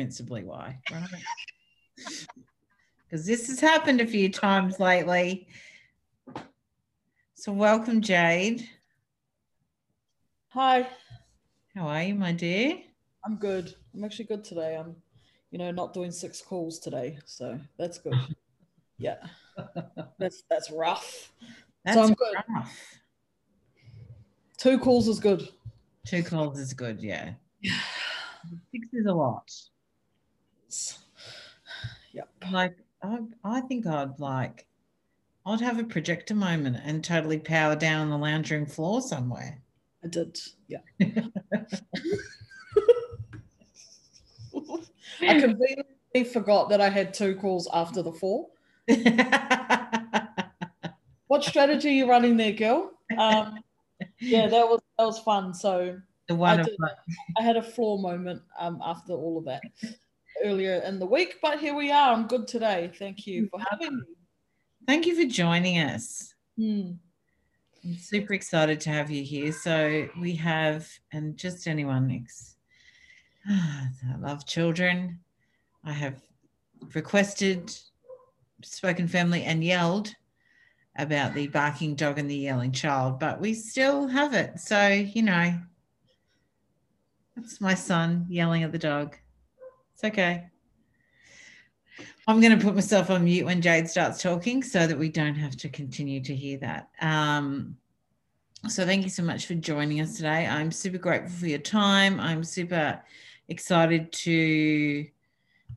principally why, right? Because this has happened a few times lately. So, welcome, Jade. Hi. How are you, my dear? I'm good. I'm actually good today. I'm, you know, not doing six calls today, so that's good. yeah, that's that's rough. That's so I'm good. rough. Two calls is good. Two calls is good, yeah. Six is a lot. Like, I, I think I'd like, I'd have a projector moment and totally power down on the lounge room floor somewhere. I did. Yeah. I conveniently forgot that I had two calls after the four. What strategy are you running there, girl? Um, yeah, that was that was fun. So the one I of did. I had a floor moment um, after all of that earlier in the week, but here we are. I'm good today. Thank you for having me. Thank you for joining us. Hmm. I'm super excited to have you here. So we have, and just anyone ex- I love children. I have requested, spoken firmly, and yelled about the barking dog and the yelling child, but we still have it. So, you know, that's my son yelling at the dog. It's okay. I'm going to put myself on mute when Jade starts talking so that we don't have to continue to hear that. Um, so, thank you so much for joining us today. I'm super grateful for your time. I'm super excited to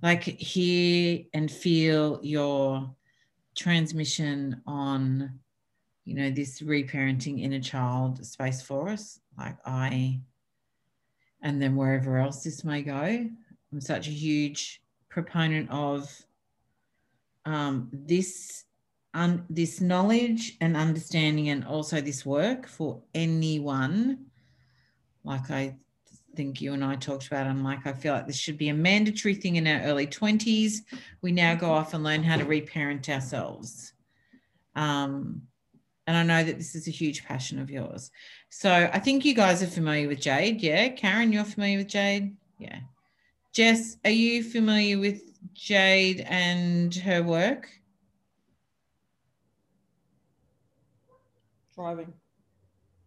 like hear and feel your transmission on you know this reparenting inner child space for us like i and then wherever else this may go i'm such a huge proponent of um, this un, this knowledge and understanding and also this work for anyone like i think you and I talked about. I'm like, I feel like this should be a mandatory thing in our early 20s. We now go off and learn how to reparent ourselves. Um, and I know that this is a huge passion of yours. So I think you guys are familiar with Jade. Yeah. Karen, you're familiar with Jade? Yeah. Jess, are you familiar with Jade and her work? Driving.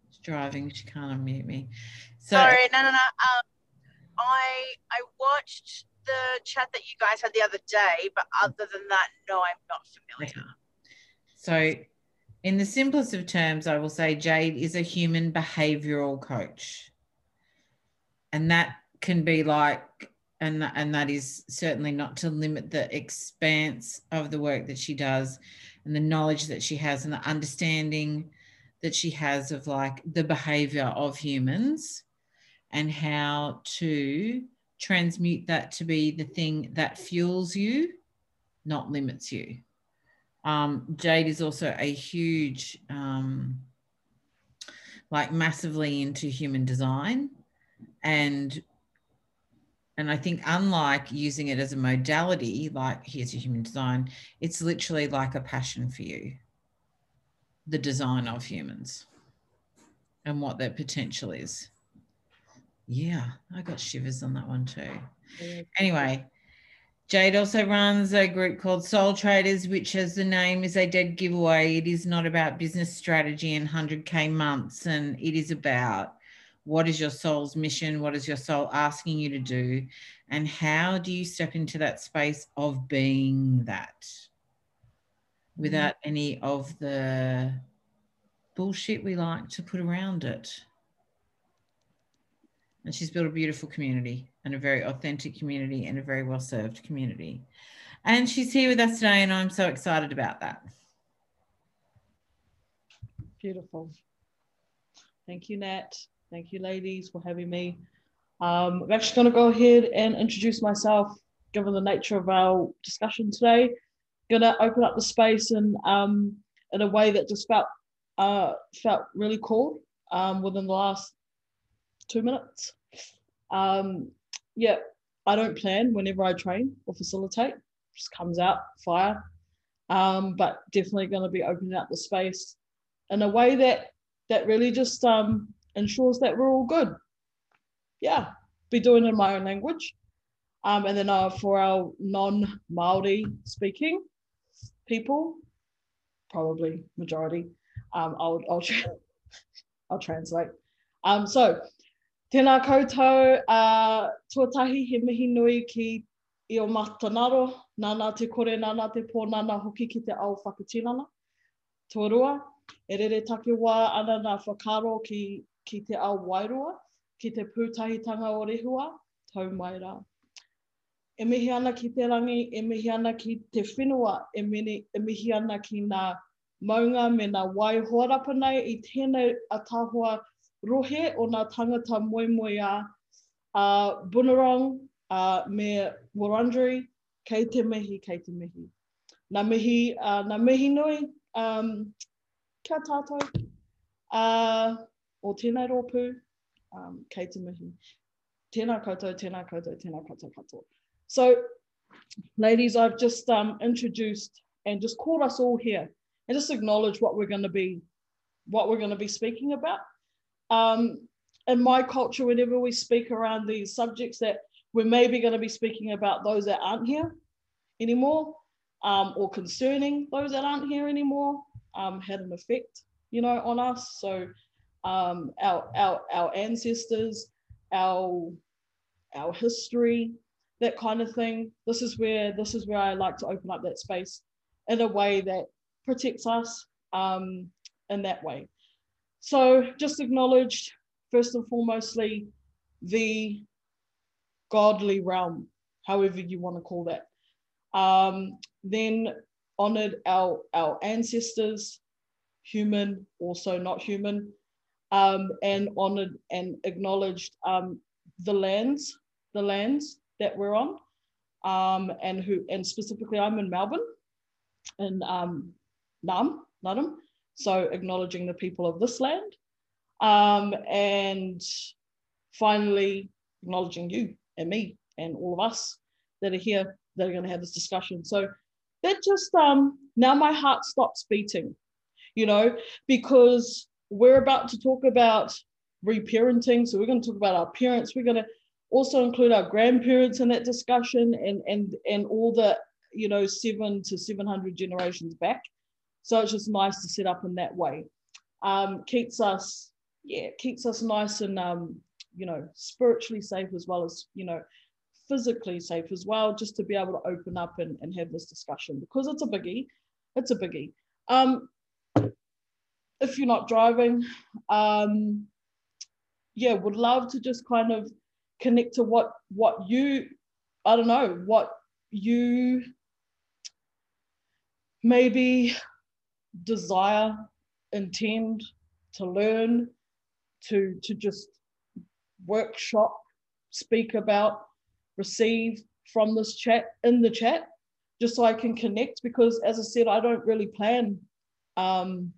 She's driving. She can't unmute me. So, Sorry, no, no, no. Um, I I watched the chat that you guys had the other day, but other than that, no, I'm not familiar. So, in the simplest of terms, I will say Jade is a human behavioral coach, and that can be like, and and that is certainly not to limit the expanse of the work that she does, and the knowledge that she has, and the understanding that she has of like the behavior of humans and how to transmute that to be the thing that fuels you, not limits you. Um, Jade is also a huge, um, like massively into human design and and I think unlike using it as a modality, like here's a human design, it's literally like a passion for you the design of humans and what their potential is. Yeah, I got shivers on that one too. Anyway, Jade also runs a group called Soul Traders, which, as the name is a dead giveaway, it is not about business strategy and 100K months. And it is about what is your soul's mission? What is your soul asking you to do? And how do you step into that space of being that? without mm-hmm. any of the bullshit we like to put around it. And she's built a beautiful community and a very authentic community and a very well served community. And she's here with us today, and I'm so excited about that. Beautiful. Thank you, Nat. Thank you, ladies, for having me. Um, I'm actually going to go ahead and introduce myself, given the nature of our discussion today gonna open up the space and um, in a way that just felt uh, felt really cool um, within the last two minutes. Um, yeah, I don't plan whenever I train or facilitate; just comes out fire. Um, but definitely going to be opening up the space in a way that that really just um, ensures that we're all good. Yeah, be doing it in my own language. Um, and then uh, for our non-Maori speaking people, probably majority, um, I'll, I'll, tra- I'll translate. Um, so, tēnā koutou, uh, tuatahi he mihi nui ki i o matanaro, nana te kore, nana te pō, nana hoki ki te au whakatinana. Tuarua, e rere take wā ana nā whakaro ki, ki te ao wairua, ki te pūtahitanga o rehua, tau mai rā. E mihi ana ki te rangi, e mihi ana ki te whenua, e, mini, e mihi ana ki ngā maunga me ngā wai horapa nei i tēnei atahua rohe o ngā tangata moemoe a uh, Bunurong uh, me Wurundjeri, kei te mihi, kei te mihi. Nā mihi, uh, nā mihi nui, um, kia tātou, uh, o tēnei rōpū, um, kei te mihi. Tēnā koutou, tēnā koutou, tēnā koutou katoa. So, ladies, I've just um, introduced and just called us all here and just acknowledge what we're going to be, what we're going to be speaking about. Um, in my culture, whenever we speak around these subjects, that we're maybe going to be speaking about those that aren't here anymore, um, or concerning those that aren't here anymore, um, had an effect, you know, on us. So um, our, our, our ancestors, our, our history, that kind of thing. This is where this is where I like to open up that space in a way that protects us um, in that way. So just acknowledged first and foremostly the godly realm, however you want to call that. Um, then honored our, our ancestors, human, also not human, um, and honored and acknowledged um, the lands, the lands that we're on, um, and who, and specifically I'm in Melbourne, in um, Naarm, so acknowledging the people of this land, um, and finally acknowledging you and me and all of us that are here that are going to have this discussion. So that just um, now my heart stops beating, you know, because we're about to talk about reparenting. So we're going to talk about our parents. We're going to also include our grandparents in that discussion and and and all the you know seven to 700 generations back. So it's just nice to set up in that way. Um, keeps us yeah keeps us nice and um, you know spiritually safe as well as you know physically safe as well just to be able to open up and, and have this discussion because it's a biggie it's a biggie um if you're not driving um yeah would love to just kind of connect to what what you i don't know what you maybe desire intend to learn to to just workshop, speak about, receive from this chat in the chat, just so I can connect. Because as I said, I don't really plan, um,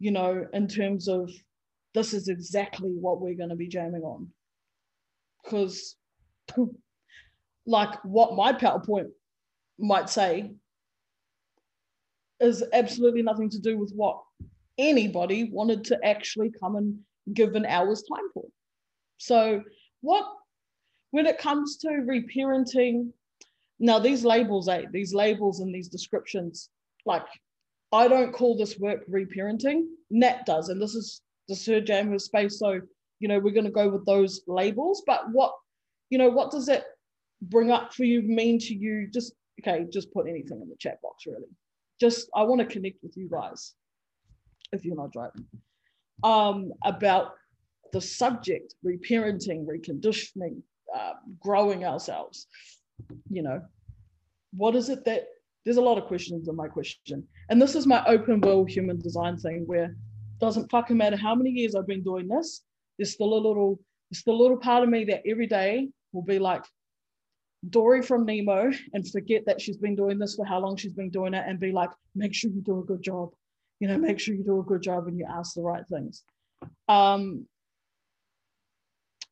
you know, in terms of this is exactly what we're going to be jamming on. Because, like, what my PowerPoint might say is absolutely nothing to do with what anybody wanted to actually come and give an hour's time for. So, what when it comes to reparenting, now these labels, eh, these labels and these descriptions, like I don't call this work reparenting. Nat does, and this is the Sir James space. So, you know, we're going to go with those labels. But what, you know, what does it bring up for you, mean to you? Just okay, just put anything in the chat box, really. Just I want to connect with you guys if you're not driving um, about the subject, reparenting, reconditioning, uh, growing ourselves. You know, what is it that there's a lot of questions in my question. And this is my open will human design thing where it doesn't fucking matter how many years I've been doing this, there's still a little, still a little part of me that every day will be like Dory from Nemo and forget that she's been doing this for how long she's been doing it and be like, make sure you do a good job. You know, make sure you do a good job and you ask the right things. Um,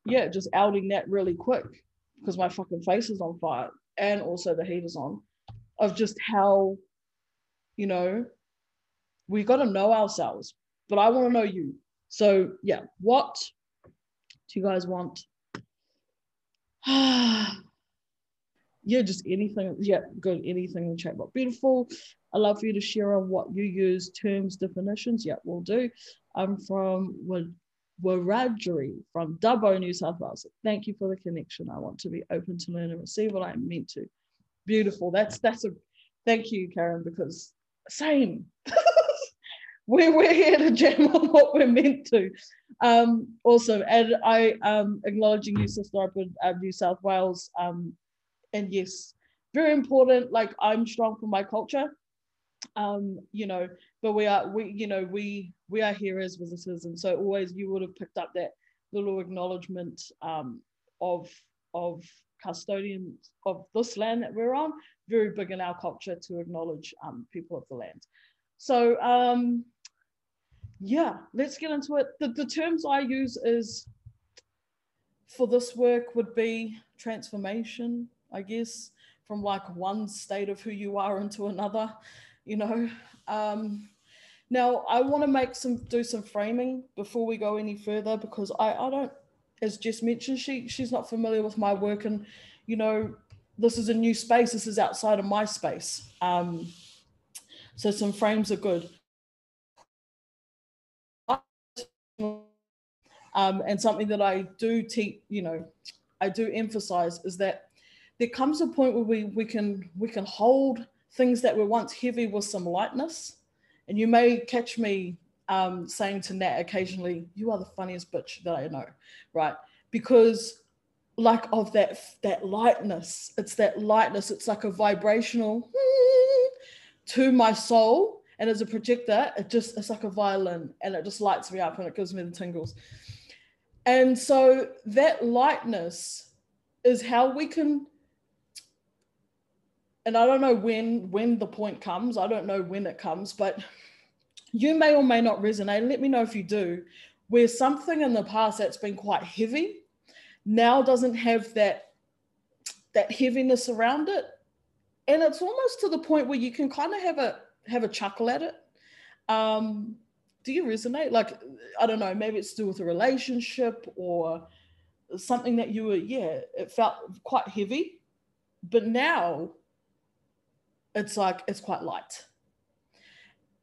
yeah, just outing that really quick because my fucking face is on fire and also the heat is on of just how, you know, we got to know ourselves, but I want to know you. So, yeah, what do you guys want? yeah, just anything. Yeah, good. Anything in the chat box. Beautiful. I love for you to share on what you use, terms, definitions. Yeah, we'll do. I'm from Wiradjuri from Dubbo, New South Wales. Thank you for the connection. I want to be open to learn and receive what I'm meant to. Beautiful. That's that's a thank you, Karen, because same. we're, we're here to jam on what we're meant to. Um, also, and I um acknowledging you, Sister up in uh, New South Wales. Um, and yes, very important. Like I'm strong for my culture um you know but we are we you know we we are here as visitors and so always you would have picked up that little acknowledgement um of of custodians of this land that we're on very big in our culture to acknowledge um people of the land so um yeah let's get into it the, the terms i use is for this work would be transformation i guess from like one state of who you are into another you know. Um, now I want to make some do some framing before we go any further because I, I don't, as Jess mentioned, she she's not familiar with my work and you know this is a new space. This is outside of my space. Um, so some frames are good. Um, and something that I do teach, you know, I do emphasize is that there comes a point where we we can we can hold things that were once heavy with some lightness. And you may catch me um, saying to Nat occasionally, "You are the funniest bitch that I know," right? Because like of that that lightness, it's that lightness. It's like a vibrational to my soul, and as a projector, it just it's like a violin, and it just lights me up, and it gives me the tingles. And so that lightness is how we can and I don't know when when the point comes. I don't know when it comes, but you may or may not resonate. Let me know if you do. Where something in the past that's been quite heavy now doesn't have that that heaviness around it, and it's almost to the point where you can kind of have a have a chuckle at it. Um, do you resonate? Like I don't know, maybe it's to do with a relationship or something that you were yeah, it felt quite heavy, but now it's like it's quite light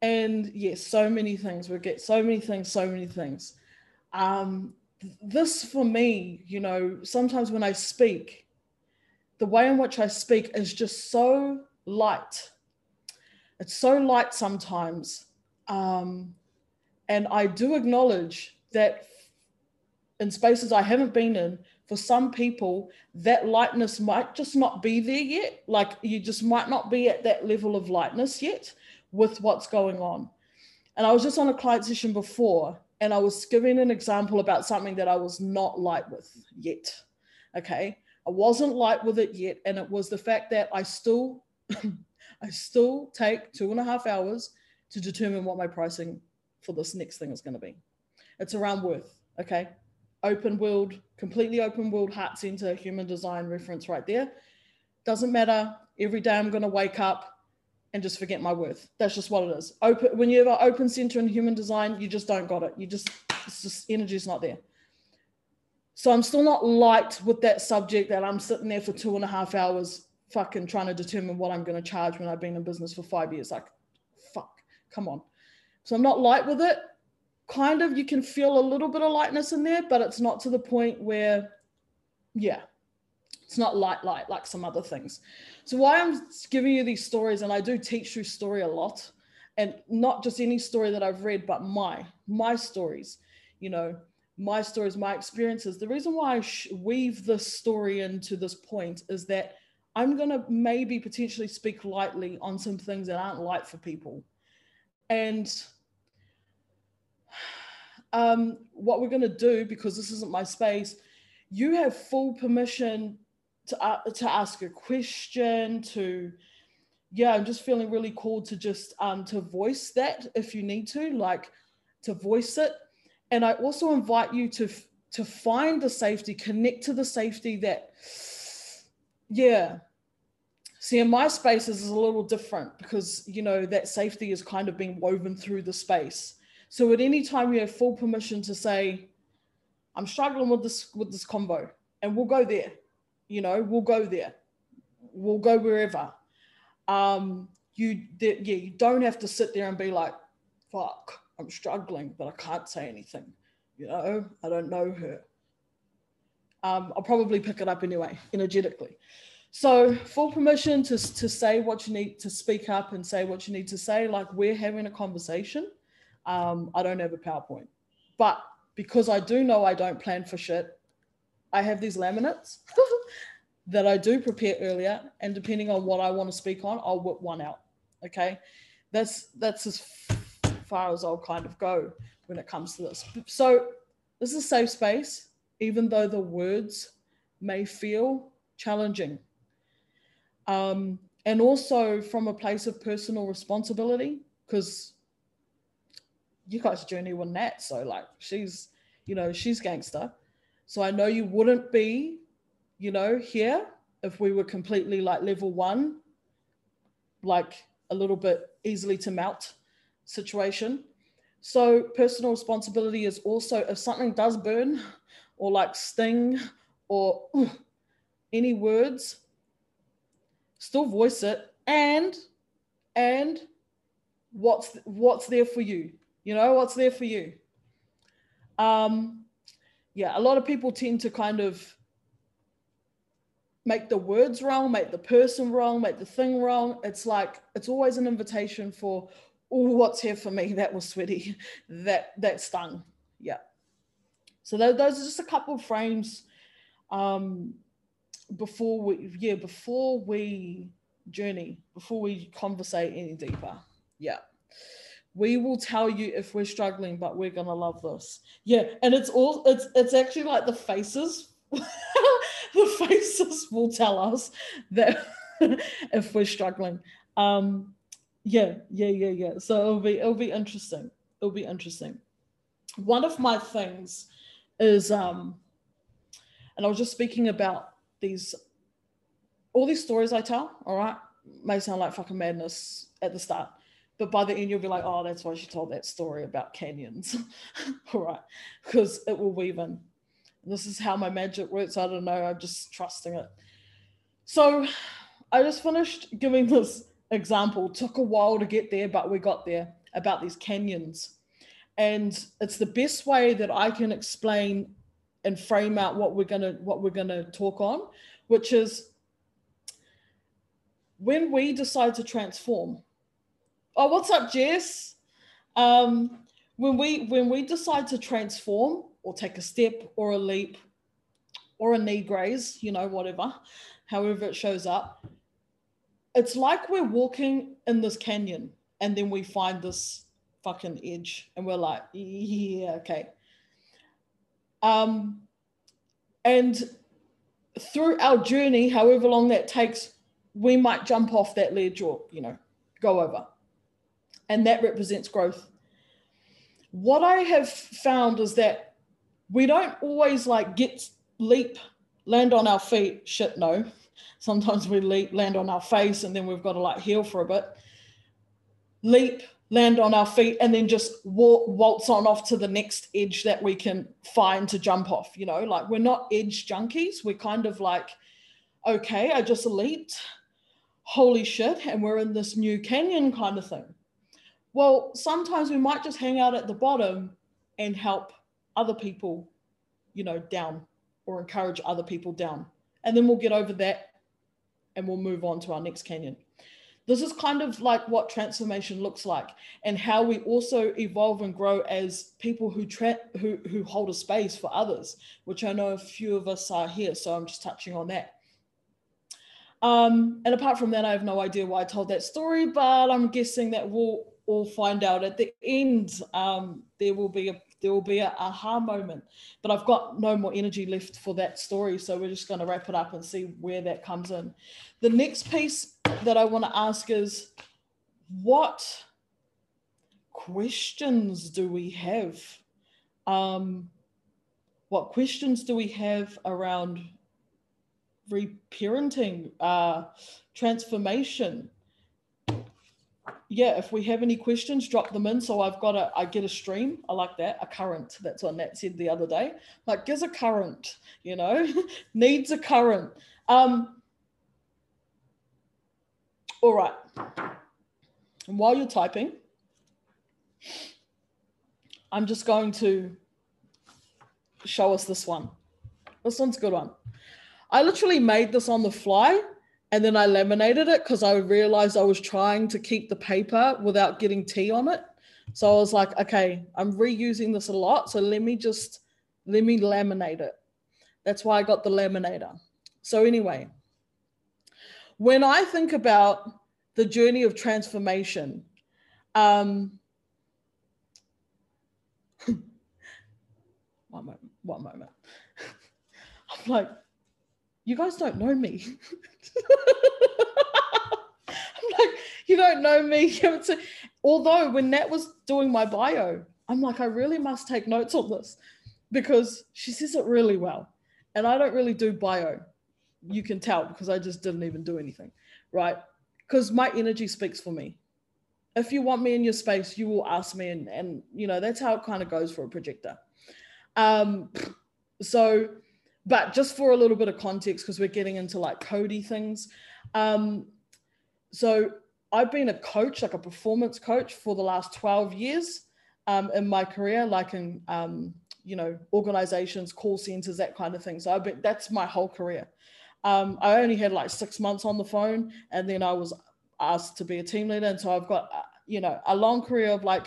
and yes so many things. We get so many things so many things. Um this for me you know sometimes when i speak the way in which i speak is just so light. It's so light sometimes. Um and i do acknowledge that in spaces i haven't been in for some people, that lightness might just not be there yet. Like you just might not be at that level of lightness yet with what's going on. And I was just on a client session before, and I was giving an example about something that I was not light with yet. Okay. I wasn't light with it yet. And it was the fact that I still, I still take two and a half hours to determine what my pricing for this next thing is going to be. It's around worth. Okay open will, completely open will heart center, human design reference right there. Doesn't matter. Every day I'm going to wake up and just forget my worth. That's just what it is. Open when you have an open center in human design, you just don't got it. You just it's just energy's not there. So I'm still not light with that subject that I'm sitting there for two and a half hours fucking trying to determine what I'm to charge when I've been in business for five years. Like, fuck, come on. So I'm not light with it kind of you can feel a little bit of lightness in there, but it's not to the point where, yeah, it's not light, light like some other things. So why I'm giving you these stories, and I do teach through story a lot, and not just any story that I've read, but my my stories, you know, my stories, my experiences. The reason why I weave this story into this point is that I'm gonna maybe potentially speak lightly on some things that aren't light for people, and um, what we're going to do, because this isn't my space, you have full permission to, uh, to ask a question, to, yeah, I'm just feeling really called to just um, to voice that if you need to, like to voice it. And I also invite you to, to find the safety, connect to the safety that, yeah, See, in my spaces is a little different because you know that safety is kind of being woven through the space. So at any time you have full permission to say, I'm struggling with this with this combo and we'll go there. You know, we'll go there. we'll go wherever. Um, you, yeah, you don't have to sit there and be like, fuck, I'm struggling, but I can't say anything. You know, I don't know her. Um, I'll probably pick it up anyway, energetically. So, full permission to, to say what you need to speak up and say what you need to say, like we're having a conversation. Um, I don't have a PowerPoint, but because I do know I don't plan for shit, I have these laminates that I do prepare earlier, and depending on what I want to speak on, I'll whip one out. Okay, that's that's as far as I'll kind of go when it comes to this. So this is a safe space, even though the words may feel challenging. Um, and also from a place of personal responsibility, because you guys journey with Nat, so like she's, you know, she's gangster. So I know you wouldn't be, you know, here if we were completely like level one, like a little bit easily to melt situation. So personal responsibility is also if something does burn or like sting or any words, still voice it and and what's what's there for you you know what's there for you um yeah a lot of people tend to kind of make the words wrong make the person wrong make the thing wrong. It's like it's always an invitation for oh what's here for me? That was sweaty. That that stung. Yeah. So those, those are just a couple of frames um before we yeah before we journey before we conversate any deeper. Yeah we will tell you if we're struggling but we're gonna love this. Yeah and it's all it's it's actually like the faces the faces will tell us that if we're struggling. Um yeah yeah yeah yeah. So it'll be it'll be interesting. It'll be interesting. One of my things is um and i was just speaking about these all these stories I tell, all right, may sound like fucking madness at the start, but by the end you'll be like, oh, that's why she told that story about canyons, all right, because it will weave in. This is how my magic works. I don't know. I'm just trusting it. So I just finished giving this example. Took a while to get there, but we got there about these canyons. And it's the best way that I can explain and frame out what we're gonna what we're gonna talk on, which is when we decide to transform. Oh, what's up, Jess? Um, when we when we decide to transform or take a step or a leap or a knee graze, you know, whatever, however it shows up, it's like we're walking in this canyon and then we find this fucking edge and we're like, yeah, okay. Um, and through our journey, however long that takes, we might jump off that ledge or, you know, go over. And that represents growth. What I have found is that we don't always like get leap, land on our feet. Shit, no. Sometimes we leap, land on our face, and then we've got to like heal for a bit. Leap, land on our feet and then just waltz on off to the next edge that we can find to jump off. You know, like we're not edge junkies. We're kind of like, okay, I just leaped. Holy shit. And we're in this new canyon kind of thing. Well, sometimes we might just hang out at the bottom and help other people, you know, down or encourage other people down. And then we'll get over that and we'll move on to our next canyon. This is kind of like what transformation looks like and how we also evolve and grow as people who, tra- who, who hold a space for others, which I know a few of us are here. So I'm just touching on that. Um, and apart from that, I have no idea why I told that story, but I'm guessing that we'll all find out at the end. Um, there will be a there will be a aha moment, but I've got no more energy left for that story, so we're just going to wrap it up and see where that comes in. The next piece that I want to ask is what questions do we have? Um, what questions do we have around reparenting, uh, transformation? Yeah, if we have any questions, drop them in. So I've got a, I get a stream. I like that. A current. That's what Nat said the other day. Like, gives a current, you know, needs a current. Um, All right. And while you're typing, I'm just going to show us this one. This one's a good one. I literally made this on the fly and then I laminated it because I realized I was trying to keep the paper without getting tea on it. So I was like, okay, I'm reusing this a lot. So let me just, let me laminate it. That's why I got the laminator. So anyway, when I think about the journey of transformation, um, one moment, one moment. I'm like, you guys don't know me. I'm like, you don't know me. Although when Nat was doing my bio, I'm like, I really must take notes on this because she says it really well. And I don't really do bio. You can tell because I just didn't even do anything, right? Because my energy speaks for me. If you want me in your space, you will ask me, and, and you know that's how it kind of goes for a projector. Um, so, but just for a little bit of context, because we're getting into like Cody things. Um, so I've been a coach, like a performance coach, for the last 12 years um, in my career, like in um, you know organizations, call centers, that kind of thing. So I've been that's my whole career. Um, I only had like six months on the phone, and then I was asked to be a team leader, and so I've got uh, you know a long career of like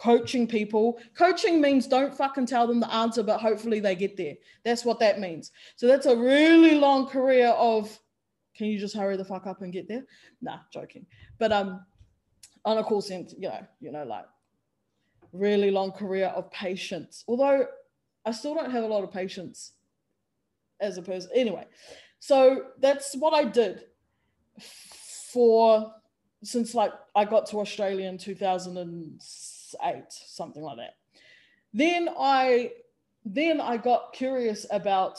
coaching people. Coaching means don't fucking tell them the answer, but hopefully they get there. That's what that means. So that's a really long career of can you just hurry the fuck up and get there? Nah, joking. But um on a call center, you know, you know, like really long career of patience. Although I still don't have a lot of patience as a person. Anyway, so that's what I did for since like I got to Australia in 2008, something like that. Then I then I got curious about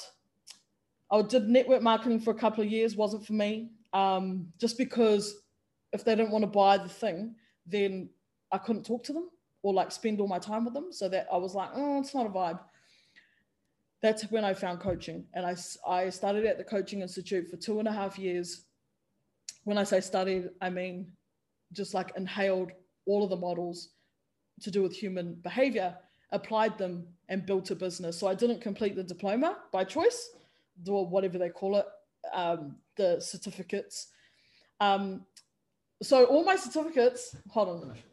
I did network marketing for a couple of years, wasn't for me. Um, just because if they didn't want to buy the thing, then I couldn't talk to them or like spend all my time with them. So that I was like, oh, it's not a vibe. That's when I found coaching. And I, I started at the Coaching Institute for two and a half years. When I say studied, I mean just like inhaled all of the models to do with human behavior, applied them, and built a business. So I didn't complete the diploma by choice, or whatever they call it, um, the certificates. Um, so all my certificates, hold on minute.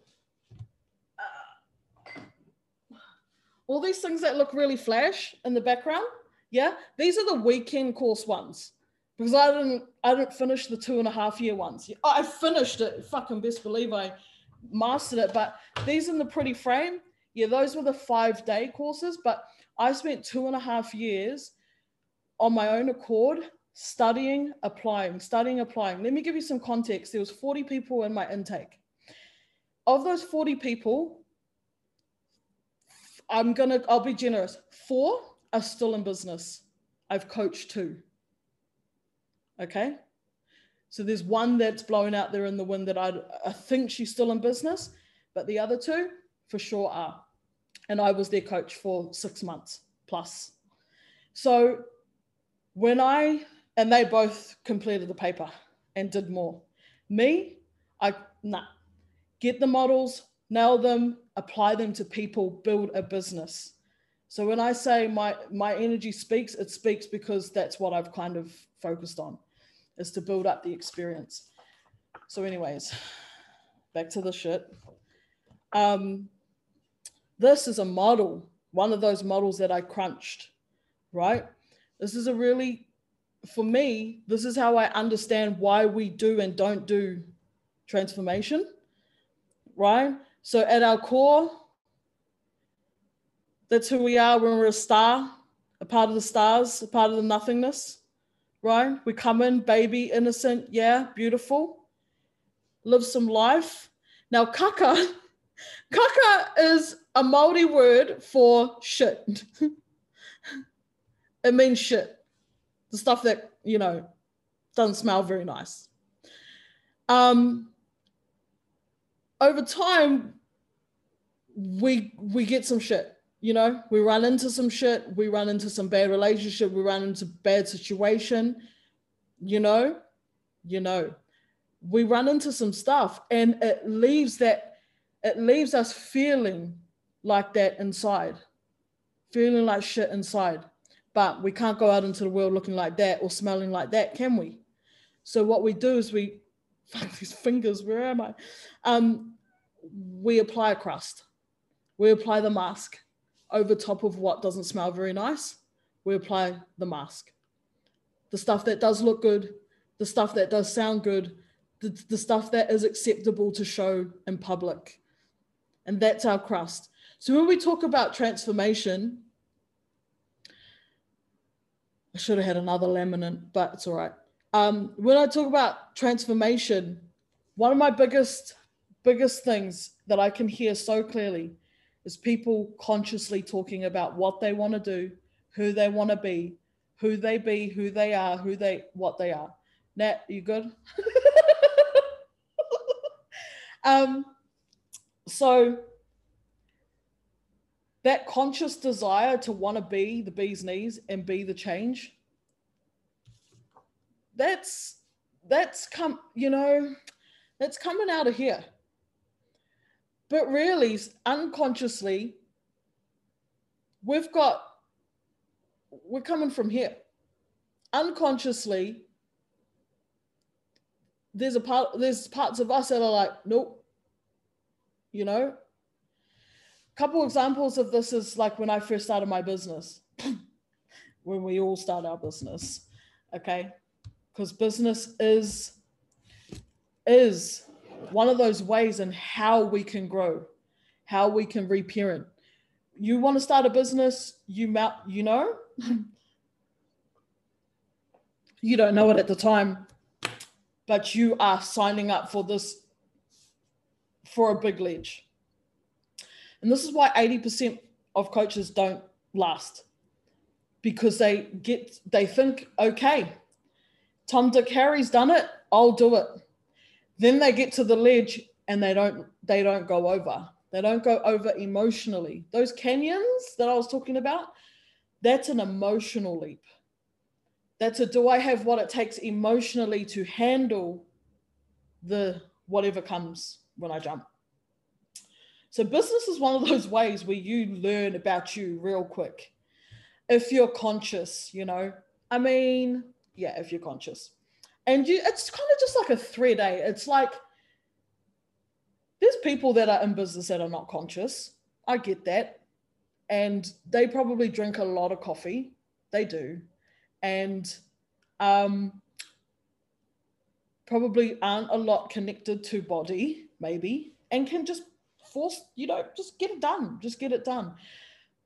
all these things that look really flash in the background, yeah, these are the weekend course ones because I didn't I didn't finish the two and a half year ones. I finished it, fucking best believe I mastered it. But these in the pretty frame, yeah, those were the five day courses. But I spent two and a half years on my own accord studying, applying, studying, applying. Let me give you some context. There was 40 people in my intake. Of those 40 people, I'm gonna, I'll be generous. Four are still in business. I've coached two. Okay. So there's one that's blown out there in the wind that I, I think she's still in business, but the other two for sure are. And I was their coach for six months plus. So when I, and they both completed the paper and did more. Me, I, nah, get the models, nail them, apply them to people, build a business. So when I say my my energy speaks, it speaks because that's what I've kind of focused on, is to build up the experience. So, anyways, back to the shit. Um, this is a model, one of those models that I crunched, right? This is a really, for me, this is how I understand why we do and don't do transformation, right? So at our core, that's who we are when we're a star, a part of the stars, a part of the nothingness, right? We come in, baby, innocent, yeah, beautiful, live some life. Now, kaka, kaka is a Maori word for shit. it means shit, the stuff that, you know, doesn't smell very nice. Um, over time, we we get some shit. You know, we run into some shit. We run into some bad relationship. We run into bad situation. You know, you know. we run into some stuff and it leaves that it leaves us feeling like that inside feeling like shit inside but we can't go out into the world looking like that or smelling like that can we so what we do is we fuck these fingers where am i um we apply a crust we apply the mask over top of what doesn't smell very nice we apply the mask the stuff that does look good the stuff that does sound good the, the stuff that is acceptable to show in public. And that's our crust. So when we talk about transformation, I should have had another laminate, but it's all right. Um, when I talk about transformation, one of my biggest, biggest things that I can hear so clearly is people consciously talking about what they want to do, who they want to be, who they be, who they are, who they, what they are. Nat, you good? Um, so that conscious desire to want to be the bee's knees and be the change, that's that's come, you know, that's coming out of here. But really, unconsciously, we've got we're coming from here. Unconsciously, there's a part there's parts of us that are like, nope, you know? Couple examples of this is like when i first started my business. When we all start our business okay? Because business is is one of those ways in how we can grow how we can reparent you want to start a business you mount you know you don't know it at the time but you are signing up for this for a big ledge. And this is why 80% of coaches don't last because they get they think, okay, Tom Dick Harry's done it, I'll do it. Then they get to the ledge and they don't they don't go over. They don't go over emotionally. Those canyons that I was talking about, that's an emotional leap. That's a do I have what it takes emotionally to handle the whatever comes when I jump. So business is one of those ways where you learn about you real quick. If you're conscious, you know, I mean, yeah, if you're conscious. And you it's kind of just like a thread, eh? It's like there's people that are in business that are not conscious. I get that. And they probably drink a lot of coffee. They do. And um probably aren't a lot connected to body maybe, and can just force, you know, just get it done, just get it done.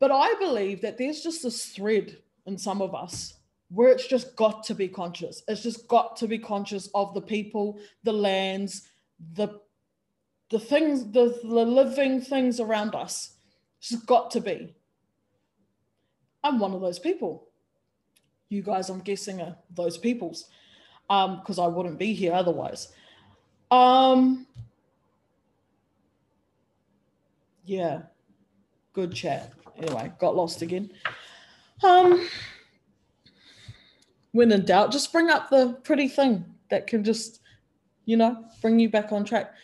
But I believe that there's just this thread in some of us where it's just got to be conscious. It's just got to be conscious of the people, the lands, the the things, the, the living things around us. It's just got to be. I'm one of those people. You guys, I'm guessing, are those peoples, because um, I wouldn't be here otherwise. Um, yeah, good chat. Anyway, got lost again. Um, when in doubt, just bring up the pretty thing that can just, you know, bring you back on track.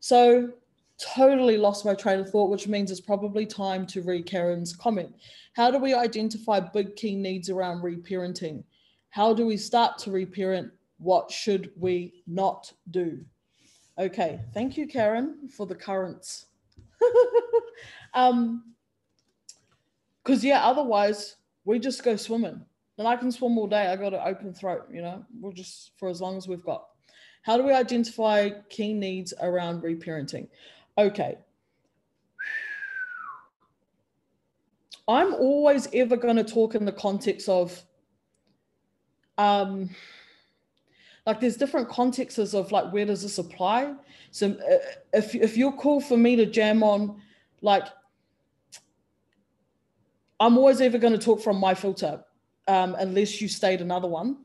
So, totally lost my train of thought, which means it's probably time to read Karen's comment. How do we identify big key needs around reparenting? How do we start to reparent? What should we not do? Okay, thank you, Karen, for the currents. um, because yeah, otherwise we just go swimming. And I can swim all day. I got an open throat, you know. We'll just for as long as we've got. How do we identify key needs around reparenting? Okay. I'm always ever going to talk in the context of um like there's different contexts of like where does this apply so uh, if, if you're cool for me to jam on like i'm always ever going to talk from my filter um, unless you state another one.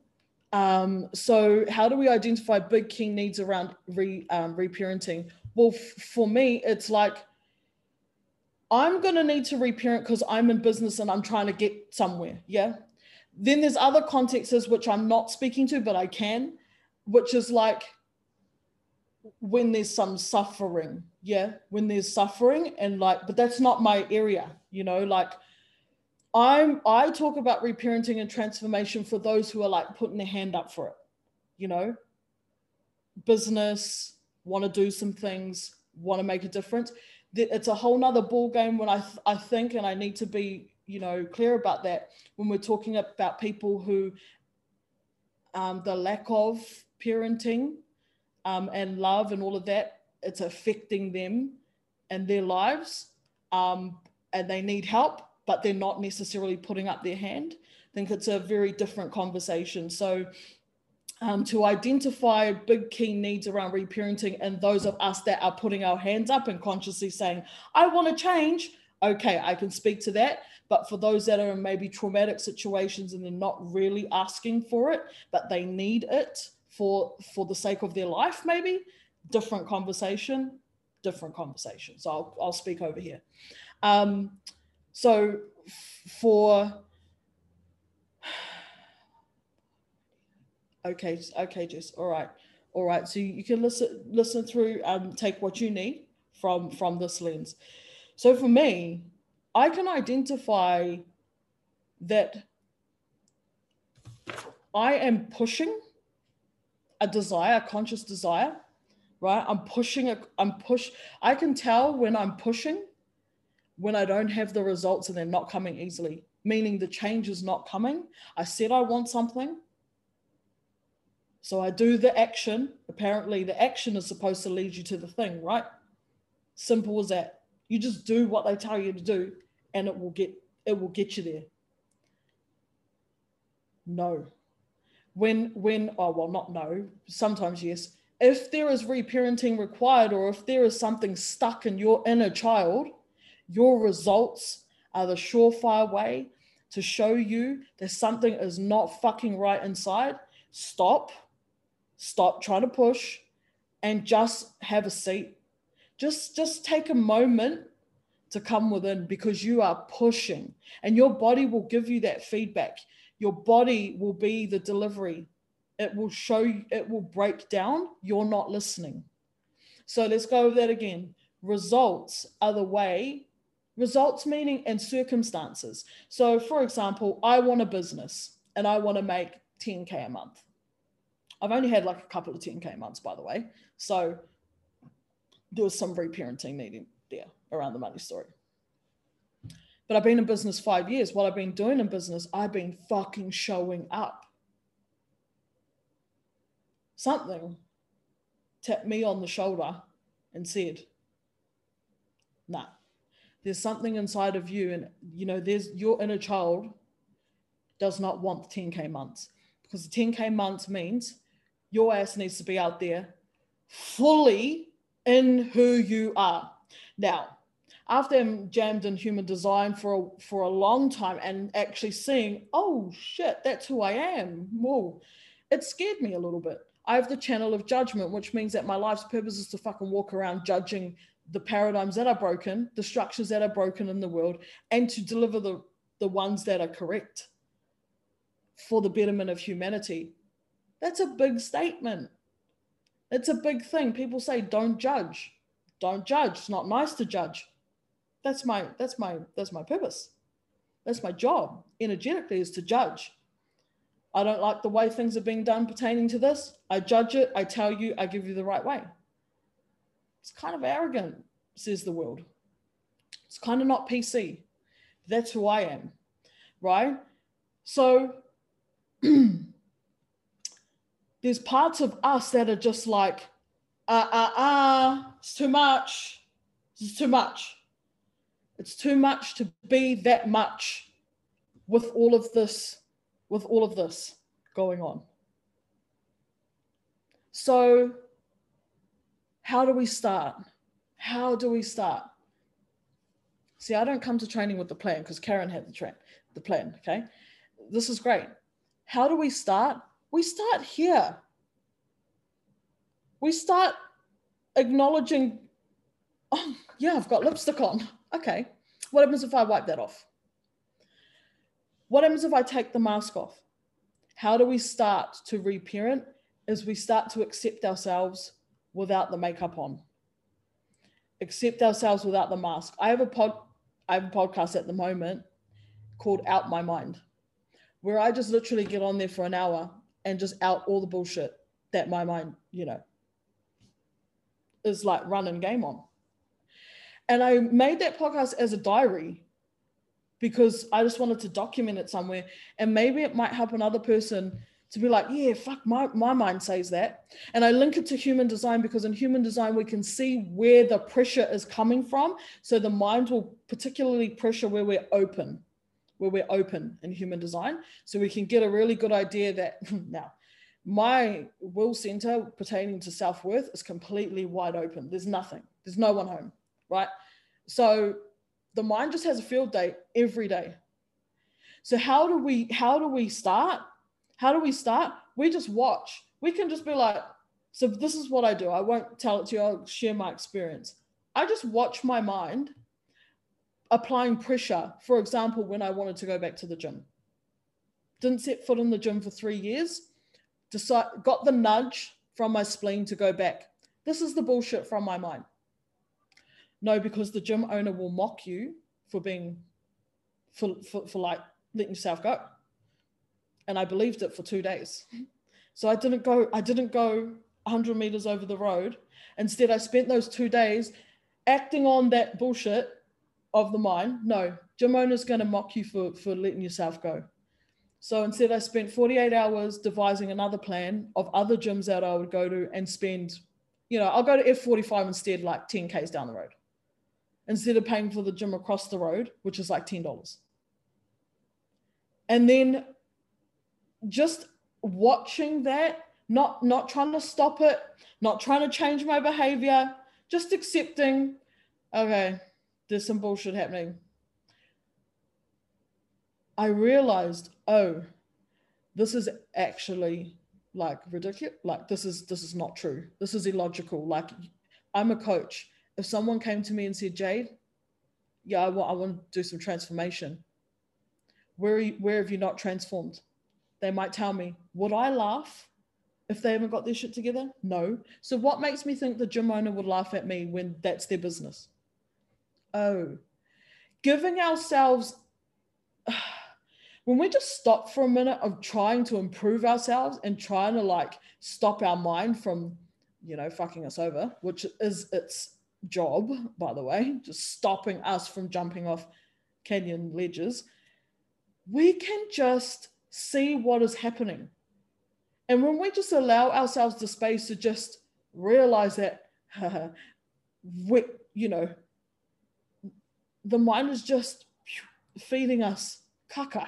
Um, so how do we identify big key needs around re, um, reparenting? Well f- for me it's like i'm going to need to reparent because i'm in business and i'm trying to get somewhere yeah? Then there's other contexts which i'm not speaking to but i can which is like when there's some suffering yeah? When there's suffering and like but that's not my area you know? Like i'm i talk about reparenting and transformation for those who are like putting their hand up for it you know? Business want to do some things want to make a difference. It's a whole nother ball game when I, th- I think and i need to be you know clear about that when we're talking about people who um, the lack of parenting um, and love and all of that it's affecting them and their lives um, and they need help but they're not necessarily putting up their hand i think it's a very different conversation. So um, to identify big key needs around reparenting and those of us that are putting our hands up and consciously saying i want to change okay i can speak to that. But for those that are in maybe traumatic situations and they're not really asking for it but they need it for for the sake of their life maybe different conversation different conversation. So i'll, I'll speak over here. Um, so for okay okay just all right all right so you can listen listen through um take what you need from from this lens so for me i can identify that i am pushing a desire, a conscious desire, right? I'm pushing it, I'm push, I can tell when I'm pushing when I don't have the results and they're not coming easily, meaning the change is not coming. I said I want something. So I do the action. Apparently, the action is supposed to lead you to the thing, right? Simple as that. You just do what they tell you to do, and it will get it will get you there. No, when when oh well not no sometimes yes if there is reparenting required or if there is something stuck in your inner child your results are the surefire way to show you that something is not fucking right inside stop stop trying to push and just have a seat just just take a moment to come within because you are pushing and your body will give you that feedback your body will be the delivery. It will show, it will break down. You're not listening. So let's go over that again. Results are the way, results meaning and circumstances. So, for example, I want a business and I want to make 10K a month. I've only had like a couple of 10K months, by the way. So there was some reparenting needed there around the money story. But I've been in business five years. What I've been doing in business, I've been fucking showing up. Something tapped me on the shoulder and said, nah, there's something inside of you. And, you know, there's your inner child does not want the 10K months because the 10K months means your ass needs to be out there fully in who you are. Now, after I'm jammed in human design for a, for a long time and actually seeing, oh shit, that's who I am. Whoa, it scared me a little bit. I have the channel of judgment, which means that my life's purpose is to fucking walk around judging the paradigms that are broken, the structures that are broken in the world, and to deliver the, the ones that are correct for the betterment of humanity. That's a big statement. It's a big thing. People say, don't judge. Don't judge. It's not nice to judge that's my that's my that's my purpose that's my job energetically is to judge i don't like the way things are being done pertaining to this i judge it i tell you i give you the right way it's kind of arrogant says the world. It's kind of not pc that's who i am right? So there's parts of us that are just like uh uh uh it's too much. It's too much. It's too much to be that much with all of this, with all of this going on. So, how do we start? How do we start? See, I don't come to training with the plan because Karen had the, tra- the plan. Okay. This is great. How do we start? We start here. We start acknowledging, oh, yeah, I've got lipstick on. Okay. What happens if I wipe that off? What happens if I take the mask off? How do we start to reparent? As we start to accept ourselves without the makeup on. Accept ourselves without the mask. I have a pod I have a podcast at the moment called Out My Mind, where I just literally get on there for an hour and just out all the bullshit that my mind, you know, is like running game on. And I made that podcast as a diary because I just wanted to document it somewhere. And maybe it might help another person to be like, yeah, fuck, my, my mind says that. And I link it to human design because in human design, we can see where the pressure is coming from. So the mind will particularly pressure where we're open, where we're open in human design. So we can get a really good idea that now my will center pertaining to self worth is completely wide open. There's nothing, there's no one home, right? So the mind just has a field day every day. So how do we how do we start? How do we start? We just watch. We can just be like, so this is what I do. I won't tell it to you, I'll share my experience. I just watch my mind applying pressure. For example, when I wanted to go back to the gym. Didn't set foot in the gym for three years, decide, got the nudge from my spleen to go back. This is the bullshit from my mind. No, because the gym owner will mock you for being, for, for, for like letting yourself go. And I believed it for two days. So I didn't go, I didn't go 100 meters over the road. Instead, I spent those two days acting on that bullshit of the mind. No, gym owner's going to mock you for, for letting yourself go. So instead, I spent 48 hours devising another plan of other gyms that I would go to and spend, you know, I'll go to F45 instead, like 10 Ks down the road, instead of paying for the gym across the road, which is like $10. And then just watching that, not, not trying to stop it, not trying to change my behavior, just accepting, okay, there's some bullshit happening. I realized, oh, this is actually like ridiculous. Like this is this is not true. This is illogical. Like I'm a coach. If someone came to me and said, Jade, yeah, I want I want to do some transformation. Where you, where have you not transformed? They might tell me, would I laugh if they haven't got their shit together? No. So what makes me think the gym owner would laugh at me when that's their business? Oh, giving ourselves when we just stop for a minute of trying to improve ourselves and trying to like stop our mind from you know fucking us over which is its job by the way just stopping us from jumping off canyon ledges we can just see what is happening and when we just allow ourselves the space to just realize that we, you know the mind is just feeding us caca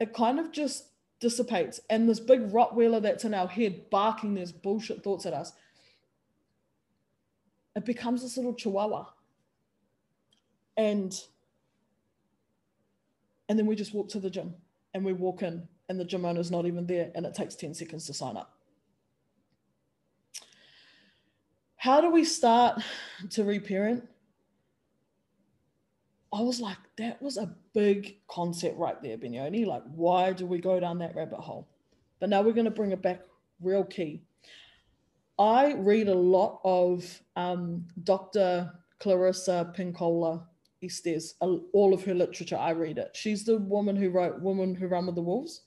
it kind of just dissipates. And this big Rottweiler that's in our head barking these bullshit thoughts at us, it becomes this little chihuahua. And and then we just walk to the gym and we walk in and the gym owner's not even there and it takes 10 seconds to sign up. How do we start to reparent? I was like, that was a big concept right there, Binyoni. Like, why do we go down that rabbit hole? But now we're going to bring it back real key. I read a lot of um, Dr. Clarissa Pinkola Estes, all of her literature. I read it. She's the woman who wrote Woman Who Run with the Wolves,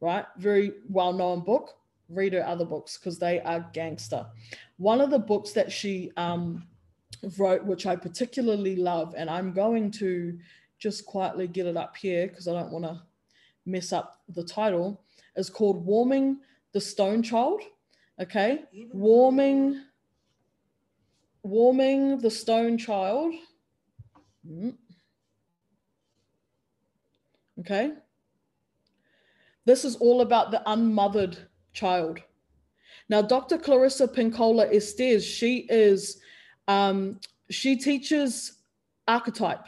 right? Very well known book. Read her other books because they are gangster. One of the books that she um, wrote, which I particularly love, and I'm going to just quietly get it up here because I don't want to mess up the title, is called Warming the Stone Child. Okay, warming, warming the stone child. Mm. Okay. This is all about the unmothered child. Now, Dr. Clarissa Pinkola Estes, she is um, she teaches archetype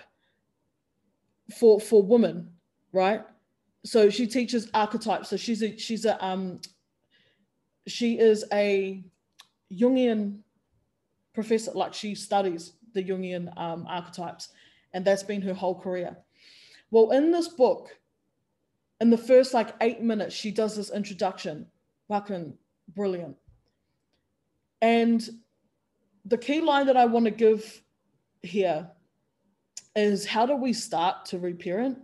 for for women, right? So she teaches archetype. So she's a she's a um she is a Jungian professor, like she studies the Jungian um, archetypes, and that's been her whole career. Well, in this book, in the first like eight minutes, she does this introduction, fucking brilliant. And the key line that I want to give here is how do we start to reparent?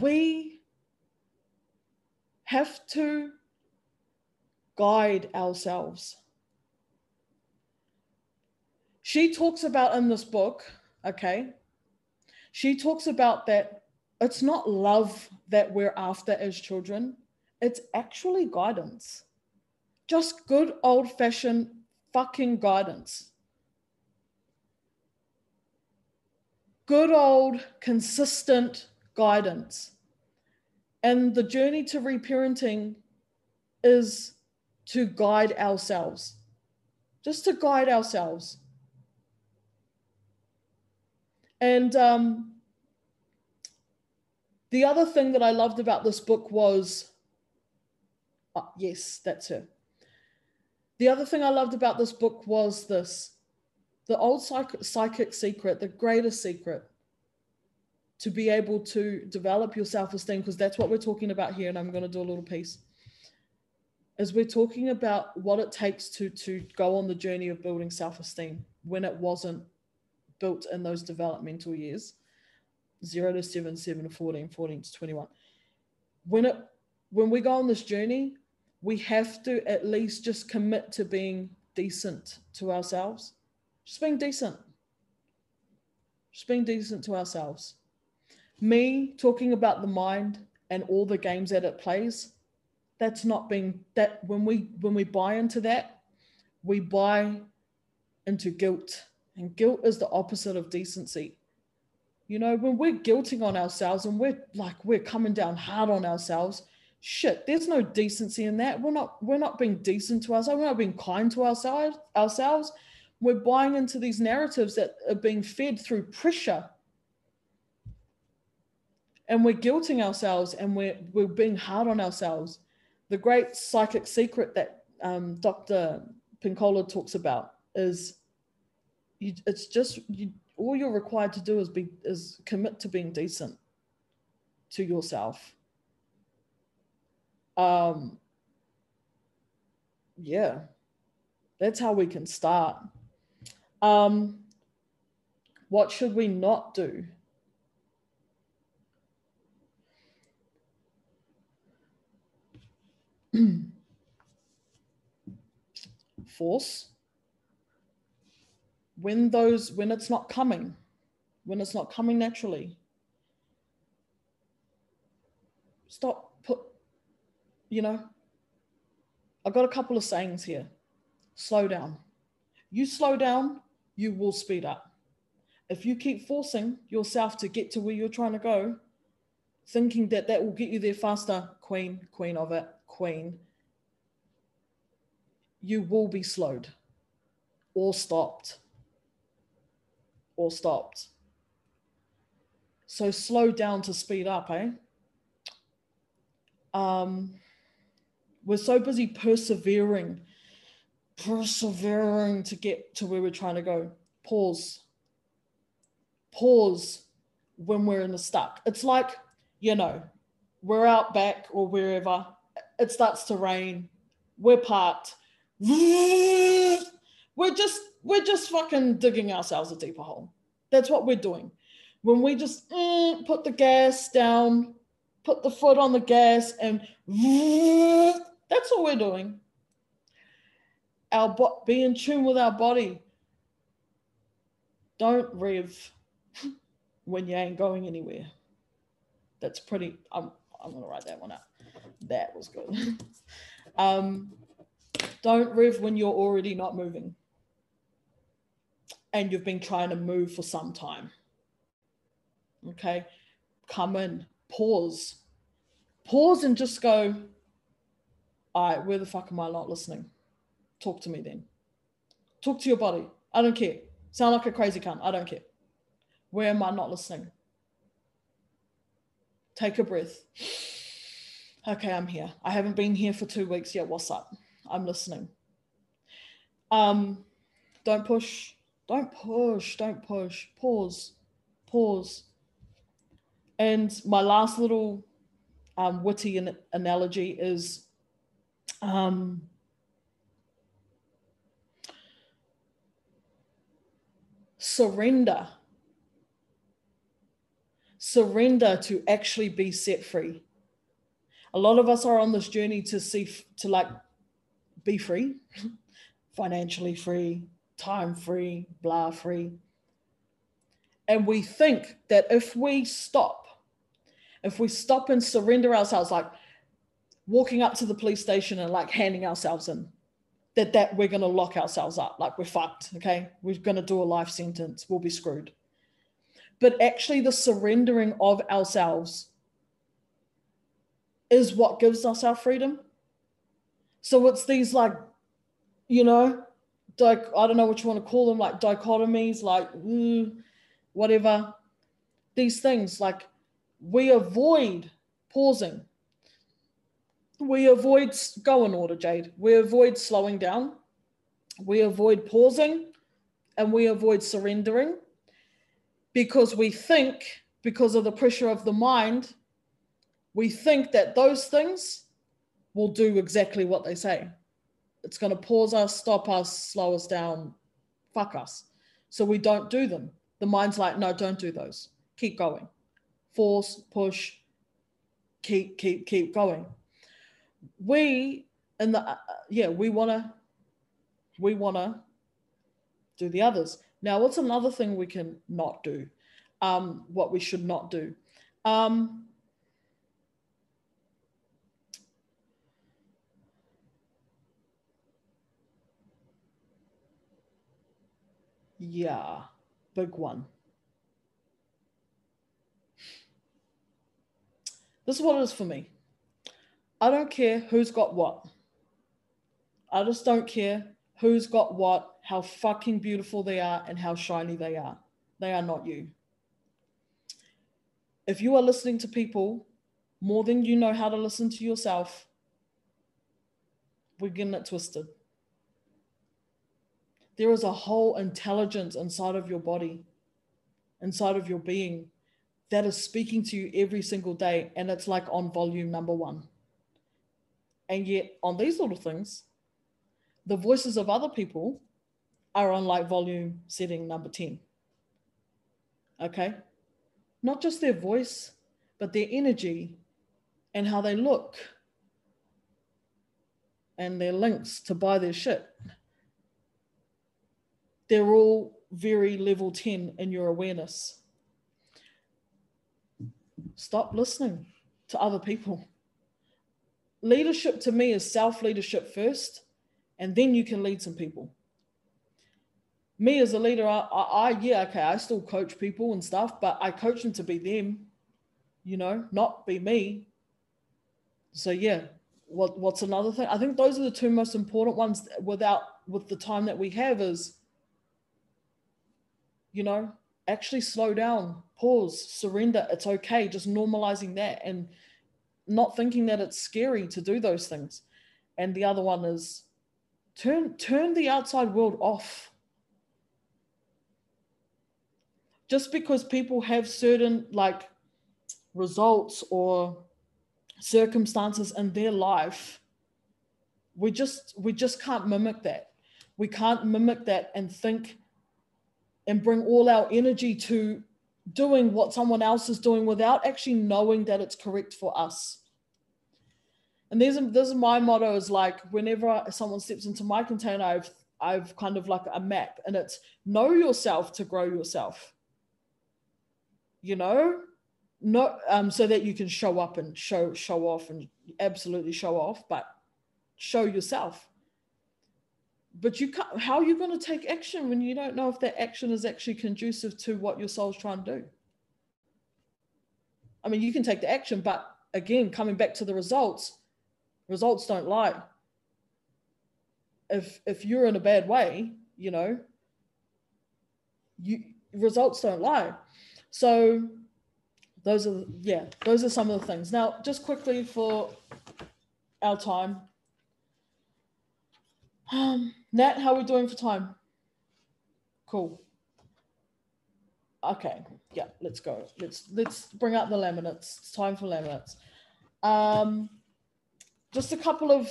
We have to guide ourselves. She talks about in this book, okay, she talks about that it's not love that we're after as children, it's actually guidance. Just good old fashioned fucking guidance. Good old consistent guidance. And the journey to reparenting is to guide ourselves, just to guide ourselves. And um, the other thing that I loved about this book was, uh, yes, that's her. The other thing I loved about this book was this the old psych- psychic secret, the greatest secret to be able to develop your self esteem, because that's what we're talking about here. And I'm going to do a little piece. Is we're talking about what it takes to, to go on the journey of building self esteem when it wasn't built in those developmental years 0 to 7, 7 to 14, 14 to 21. When it when we go on this journey, we have to at least just commit to being decent to ourselves. Just being decent. Just being decent to ourselves. Me talking about the mind and all the games that it plays, that's not being that when we when we buy into that, we buy into guilt. And guilt is the opposite of decency. You know, when we're guilting on ourselves and we're like we're coming down hard on ourselves, shit, there's no decency in that. We're not we're not being decent to ourselves. We're not being kind to ourselves. Ourselves. We're buying into these narratives that are being fed through pressure. And we're guilting ourselves and we're we're being hard on ourselves. The great psychic secret that um, Dr. Pinkola talks about is you, it's just you, all you're required to do is be is commit to being decent to yourself. Um yeah. That's how we can start. Um what should we not do? Force when those when it's not coming when it's not coming naturally stop put you know i've got a couple of sayings here. Slow down. You slow down you will speed up. If you keep forcing yourself to get to where you're trying to go thinking that that will get you there faster queen queen of it queen you will be slowed or stopped or stopped. So slow down to speed up, eh? Um, we're so busy persevering, persevering to get to where we're trying to go. Pause. Pause when we're in the stuck. It's like, you know, we're out back or wherever, it starts to rain, we're parked. We're just we're just fucking digging ourselves a deeper hole. That's what we're doing. When we just mm, put the gas down, put the foot on the gas, and that's what we're doing. Our bo- be in tune with our body. Don't rev when you ain't going anywhere. That's pretty. I'm I'm gonna write that one up. That was good. um, don't rev when you're already not moving and you've been trying to move for some time. Okay, come in, pause, pause and just go, all right, where the fuck am I not listening? Talk to me then. Talk to your body. I don't care. Sound like a crazy cunt. I don't care. Where am I not listening? Take a breath. Okay, I'm here. I haven't been here for two weeks yet. What's up? I'm listening. Um, don't push don't push, don't push, pause, pause. And my last little um, witty an- analogy is um, surrender. Surrender to actually be set free. A lot of us are on this journey to see, to like be free, financially free, time free, blah free. And we think that if we stop, if we stop and surrender ourselves, like walking up to the police station and like handing ourselves in, that that we're going to lock ourselves up, like we're fucked. Okay, we're going to do a life sentence. We'll be screwed. But actually, the surrendering of ourselves is what gives us our freedom. So it's these like, you know, like I don't know what you want to call them, like dichotomies, like mm, whatever. These things, like we avoid pausing. We avoid go in order, Jade. We avoid slowing down. We avoid pausing and we avoid surrendering because we think, because of the pressure of the mind, we think that those things will do exactly what they say. It's going to pause us, stop us, slow us down, fuck us. So we don't do them. The mind's like, no, don't do those. Keep going. Force, push, keep, keep, keep going. We, and the, uh, yeah, we want to, we want to do the others. Now, what's another thing we can not do? Um, what we should not do? Um, Yeah, big one. This is what it is for me. I don't care who's got what. I just don't care who's got what, how fucking beautiful they are, and how shiny they are. They are not you. If you are listening to people more than you know how to listen to yourself, we're getting it twisted there is a whole intelligence inside of your body, inside of your being that is speaking to you every single day. And it's like on volume number one. And yet, on these little things, the voices of other people are on like volume setting number 10. Okay? Not just their voice, but their energy and how they look and their links to buy their shit they're all very level 10 in your awareness. Stop listening to other people. Leadership to me is self leadership first, and then you can lead some people. Me as a leader, I, I, yeah, okay, I still coach people and stuff, but I coach them to be them, you know, not be me. So yeah, what what's another thing? I think those are the two most important ones. Without with the time that we have, is you know, actually slow down, pause, surrender. It's okay. Just normalizing that and not thinking that it's scary to do those things. And the other one is turn turn the outside world off. Just because people have certain like results or circumstances in their life, we just we just can't mimic that. We can't mimic that and think and bring all our energy to doing what someone else is doing without actually knowing that it's correct for us. And there's this is my motto is like whenever someone steps into my container, I've I've kind of like a map and it's know yourself to grow yourself. You know, not um, so that you can show up and show show off and absolutely show off, but show yourself but you can't how are you going to take action when you don't know if that action is actually conducive to what your soul's trying to do? I mean you can take the action but again coming back to the results results don't lie. If if you're in a bad way you know you results don't lie. So those are yeah those are some of the things. Now just quickly for our time. Um Nat, how are we doing for time? Cool. Okay, yeah, let's go. Let's let's bring out the laminates. It's time for laminates. Um, just a couple of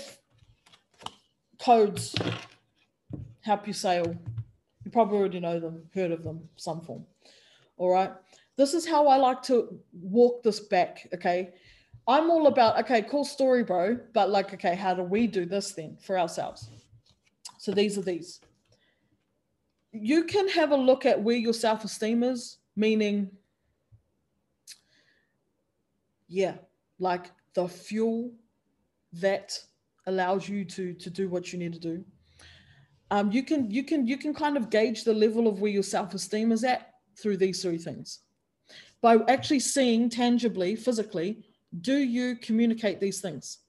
codes help you sail. You probably already know them, heard of them, some form. All right. This is how I like to walk this back. Okay. I'm all about, okay, cool story, bro. But like, okay, how do we do this then for ourselves? So these are these. You can have a look at where your self esteem is, meaning, yeah, like the fuel that allows you to to do what you need to do. Um, you can you can you can kind of gauge the level of where your self esteem is at through these three things by actually seeing tangibly, physically, do you communicate these things?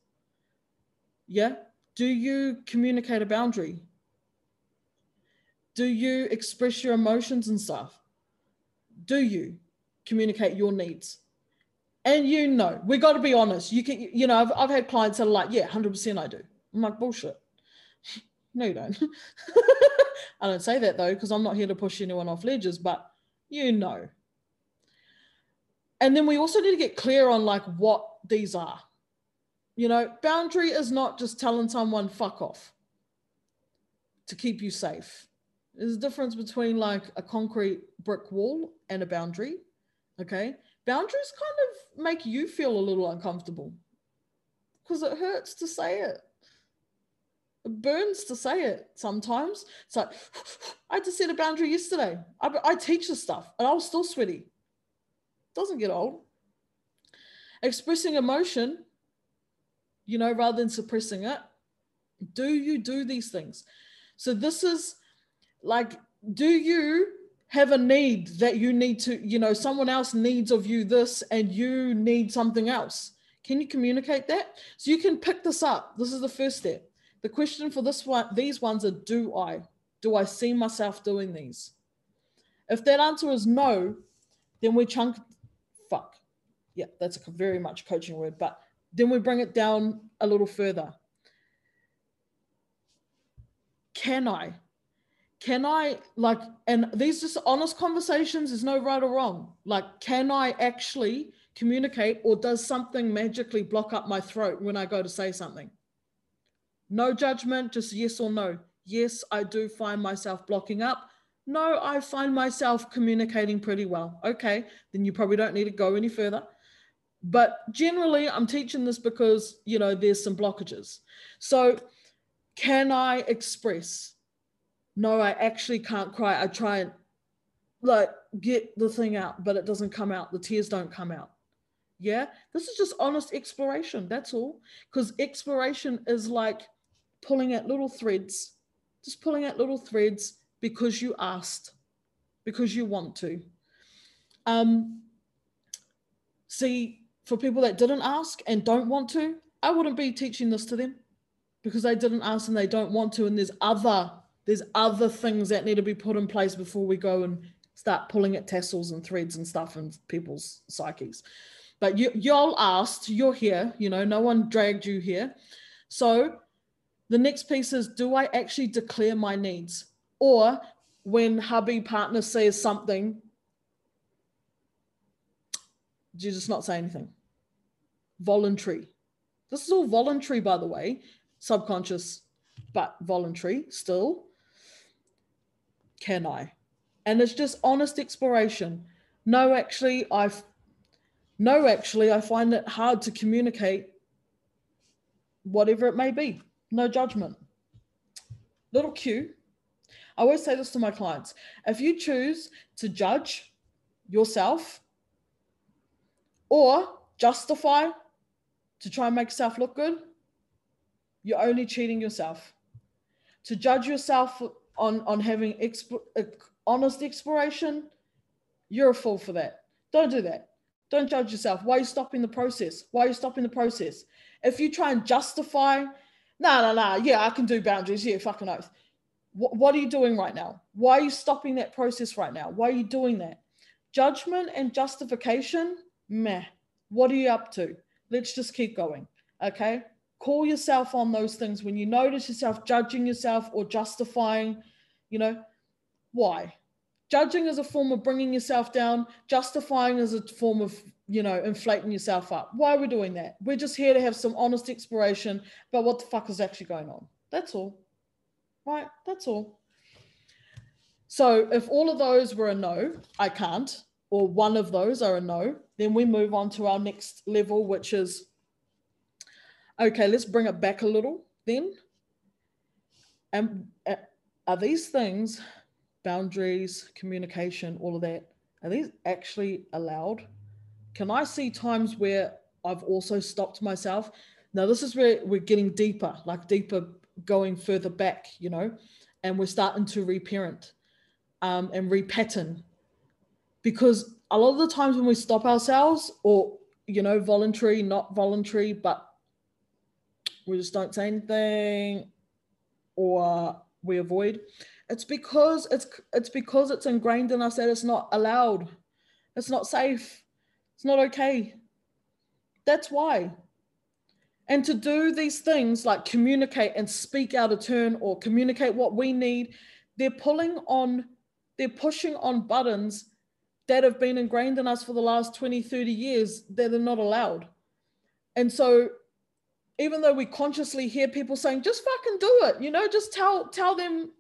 Yeah. Do you communicate a boundary? Do you express your emotions and stuff? Do you communicate your needs? And you know, we got to be honest. You can, you know, I've, I've had clients that are like, yeah, 100% I do. I'm like, bullshit. no, you don't. I don't say that though, because I'm not here to push anyone off ledges, but you know. And then we also need to get clear on like what these are. You know, boundary is not just telling someone fuck off to keep you safe. There's a difference between like a concrete brick wall and a boundary. Okay. Boundaries kind of make you feel a little uncomfortable because it hurts to say it. It burns to say it sometimes. It's like, I just set a boundary yesterday. I, I teach this stuff and I was still sweaty. Doesn't get old. Expressing emotion, you know, rather than suppressing it. Do you do these things? So this is like, do you have a need that you need to, you know, someone else needs of you this and you need something else? Can you communicate that? So you can pick this up. This is the first step. The question for this one, these ones are do I? Do I see myself doing these? If that answer is no, then we chunk fuck. Yeah, that's a very much coaching word, but then we bring it down a little further. Can I? Can I like and these just honest conversations, there's no right or wrong. Like, can I actually communicate or does something magically block up my throat when I go to say something? No judgment, just yes or no. Yes, I do find myself blocking up. No, I find myself communicating pretty well. Okay, then you probably don't need to go any further. But generally, I'm teaching this because, you know, there's some blockages. So, can I express? No, I actually can't cry. I try and like get the thing out, but it doesn't come out. The tears don't come out. Yeah, this is just honest exploration. That's all. Because exploration is like pulling at little threads, just pulling at little threads because you asked, because you want to. Um, see, for people that didn't ask and don't want to, I wouldn't be teaching this to them because they didn't ask and they don't want to. And there's other there's other things that need to be put in place before we go and start pulling at tassels and threads and stuff in people's psyches. But you y'all asked, you're here, you know, no one dragged you here. So the next piece is do I actually declare my needs? Or when hubby partner says something, do you just not say anything? Voluntary. This is all voluntary, by the way, subconscious, but voluntary still. Can I? And it's just honest exploration. No, actually, I've no, actually, I find it hard to communicate whatever it may be no judgment. Little cue. I always say this to my clients if you choose to judge yourself or justify to try and make yourself look good, you're only cheating yourself. To judge yourself on, on having exp- uh, honest exploration, you're a fool for that. Don't do that. Don't judge yourself. Why are you stopping the process? Why are you stopping the process? If you try and justify no, no, no. Yeah, I can do boundaries. Yeah, fucking oath. What, what are you doing right now? Why are you stopping that process right now? Why are you doing that? Judgment and justification, meh. What are you up to? Let's just keep going. Okay. Call yourself on those things when you notice yourself judging yourself or justifying, you know, why? Judging is a form of bringing yourself down, justifying is a form of you know, inflating yourself up. Why are we doing that? We're just here to have some honest exploration about what the fuck is actually going on. That's all. Right? That's all. So if all of those were a no, I can't, or one of those are a no, then we move on to our next level, which is okay, let's bring it back a little then. And uh, are these things, boundaries, communication, all of that, are these actually allowed? Can I see times where I've also stopped myself? Now, this is where we're getting deeper, like deeper, going further back, you know, and we're starting to reparent um, and repattern. Because a lot of the times when we stop ourselves, or, you know, voluntary, not voluntary, but we just don't say anything or we avoid, it's because it's it's because it's ingrained in us that it's not allowed. It's not safe. It's not okay. That's why. And to do these things like communicate and speak out of turn or communicate what we need, they're pulling on, they're pushing on buttons that have been ingrained in us for the last 20, 30 years that are not allowed. And so even though we consciously hear people saying, just fucking do it, you know, just tell tell them,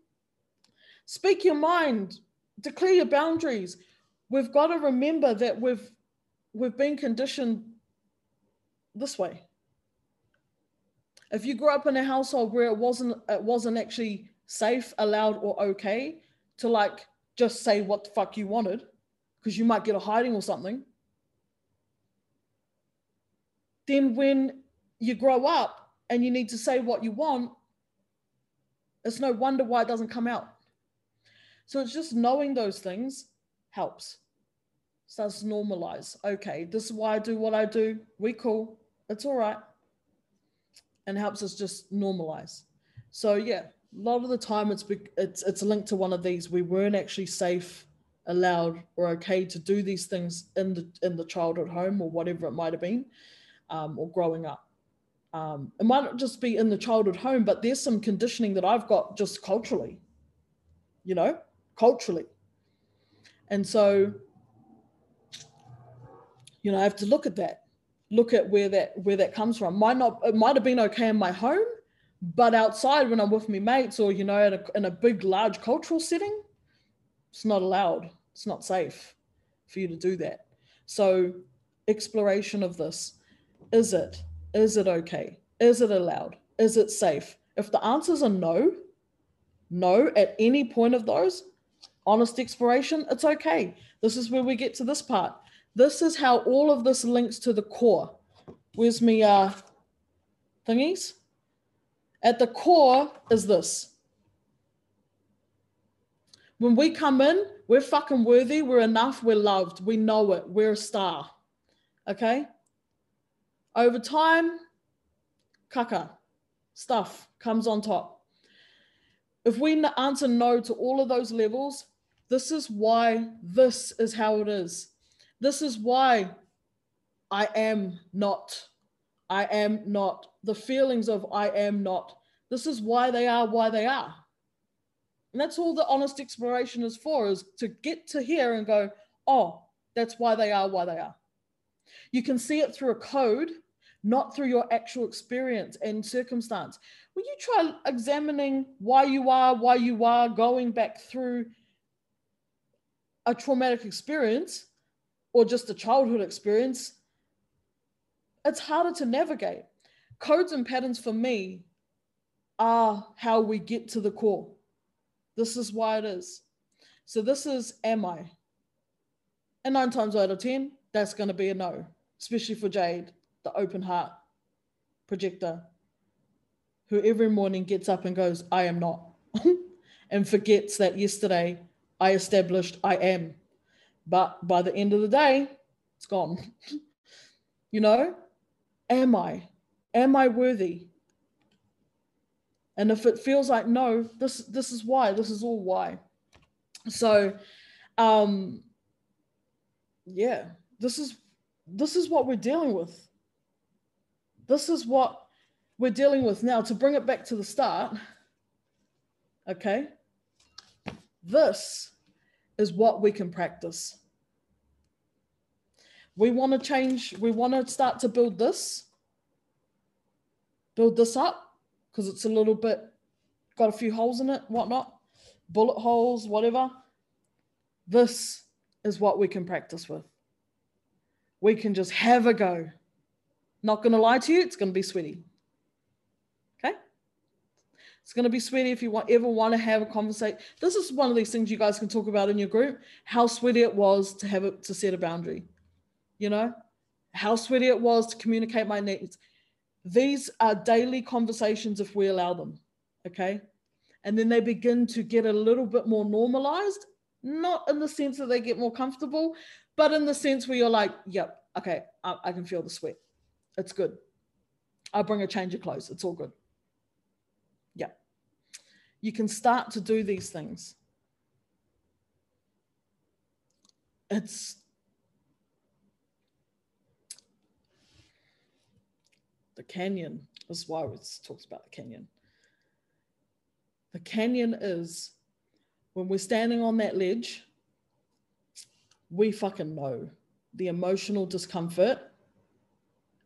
speak your mind, declare your boundaries. We've got to remember that we've we've been conditioned this way if you grew up in a household where it wasn't it wasn't actually safe allowed or okay to like just say what the fuck you wanted because you might get a hiding or something then when you grow up and you need to say what you want it's no wonder why it doesn't come out. So it's just knowing those things helps. Starts to normalize okay this is why i do what i do. We cool. It's all right. And helps us just normalize. So yeah, a lot of the time it's it's it's linked to one of these. We weren't actually safe, allowed, or okay to do these things in the in the childhood home or whatever it might have been, um, or growing up. Um, it might not just be in the childhood home, but there's some conditioning that I've got just culturally, you know, culturally. And so, you know, I have to look at that look at where that where that comes from. Might not it might have been okay in my home, but outside when I'm with my mates or you know in a, in a big large cultural setting, it's not allowed. It's not safe for you to do that. So exploration of this is it is it okay is it allowed is it safe if the answers are no no at any point of those honest exploration it's okay this is where we get to this part this is how all of this links to the core. Where's me uh, thingies? At the core is this. When we come in, we're fucking worthy, we're enough, we're loved, we know it, we're a star. Okay? Over time, kaka, stuff comes on top. If we answer no to all of those levels, this is why this is how it is. This is why I am not. I am not. The feelings of I am not. This is why they are why they are. And that's all the honest exploration is for, is to get to here and go, oh, that's why they are why they are. You can see it through a code, not through your actual experience and circumstance. When you try examining why you are, why you are, going back through a traumatic experience, or just a childhood experience, it's harder to navigate. Codes and patterns for me are how we get to the core. This is why it is. So this is am I? And nine times out of 10, that's going to be a no, especially for Jade, the open heart projector, who every morning gets up and goes, I am not, and forgets that yesterday I established I am. But by the end of the day, it's gone. you know, am I? Am I worthy? And if it feels like no, this this is why. This is all why. So, um, yeah, this is this is what we're dealing with. This is what we're dealing with now. To bring it back to the start, okay, this is what we can practice we want to change, we want to start to build this, build this up because it's a little bit got a few holes in it, whatnot. bullet holes, whatever. This is what we can practice with. We can just have a go. Not going to lie to you, it's going to be sweaty. Okay? It's going to be sweaty if you want, ever want to have a conversation. This is one of these things you guys can talk about in your group how sweaty it was to have it to set a boundary. You know, how sweaty it was to communicate my needs. These are daily conversations if we allow them. Okay. And then they begin to get a little bit more normalized, not in the sense that they get more comfortable, but in the sense where you're like, yep, okay, I, I can feel the sweat. It's good. I'll bring a change of clothes. It's all good. Yeah. You can start to do these things. It's the canyon. Is why it talks about the canyon. The canyon is when we're standing on that ledge, we fucking know the emotional discomfort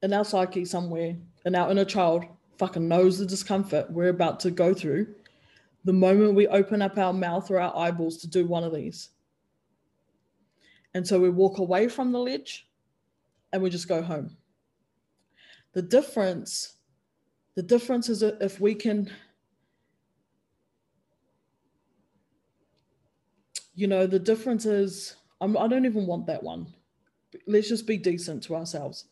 in our psyche somewhere, in our inner child, fucking knows the discomfort we're about to go through the moment we open up our mouth or our eyeballs to do one of these. And so we walk away from the ledge and we just go home. The difference, the difference is if we can, you know, the difference is I'm, I don't even want that one. Let's just be decent to ourselves.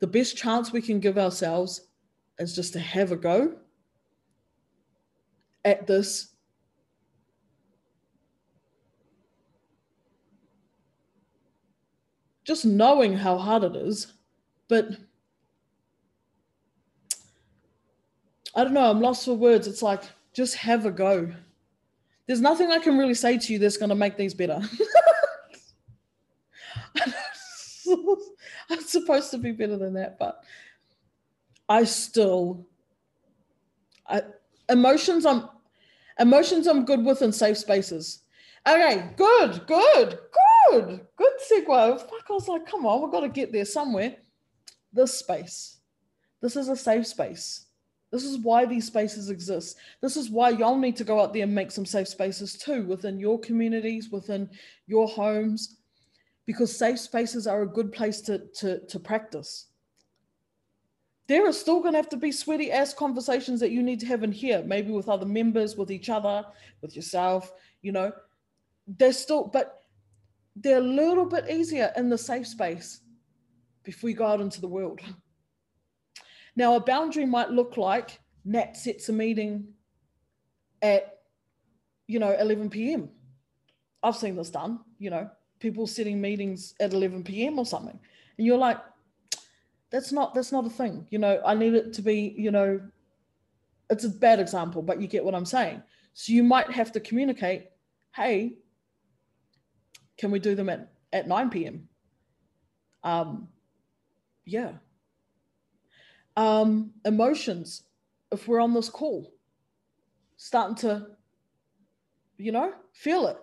The best chance we can give ourselves is just to have a go at this just knowing how hard it is but I don't know, I'm lost for words. It's like, just have a go. There's nothing I can really say to you that's going to make these better. I'm supposed to be better than that, but I still, I, emotions, I'm, emotions I'm good with in safe spaces. Okay, good, good, good, good segue. Fuck, I was like, come on, we've got to get there somewhere. This space. This is a safe space this is why these spaces exist. This is why y'all need to go out there and make some safe spaces too within your communities, within your homes, because safe spaces are a good place to, to, to practice. There are still going to have to be sweaty ass conversations that you need to have in here, maybe with other members, with each other, with yourself, you know. They're still, but they're a little bit easier in the safe space before you go out into the world. Now, a boundary might look like Nat sets a meeting at, you know, 11 p.m. I've seen this done, you know, people setting meetings at 11 p.m. or something. And you're like, that's not that's not a thing. You know, I need it to be, you know, it's a bad example, but you get what I'm saying. So you might have to communicate, hey, can we do them at, at 9 p.m.? Um, yeah, um, emotions if we're on this call starting to you know feel it.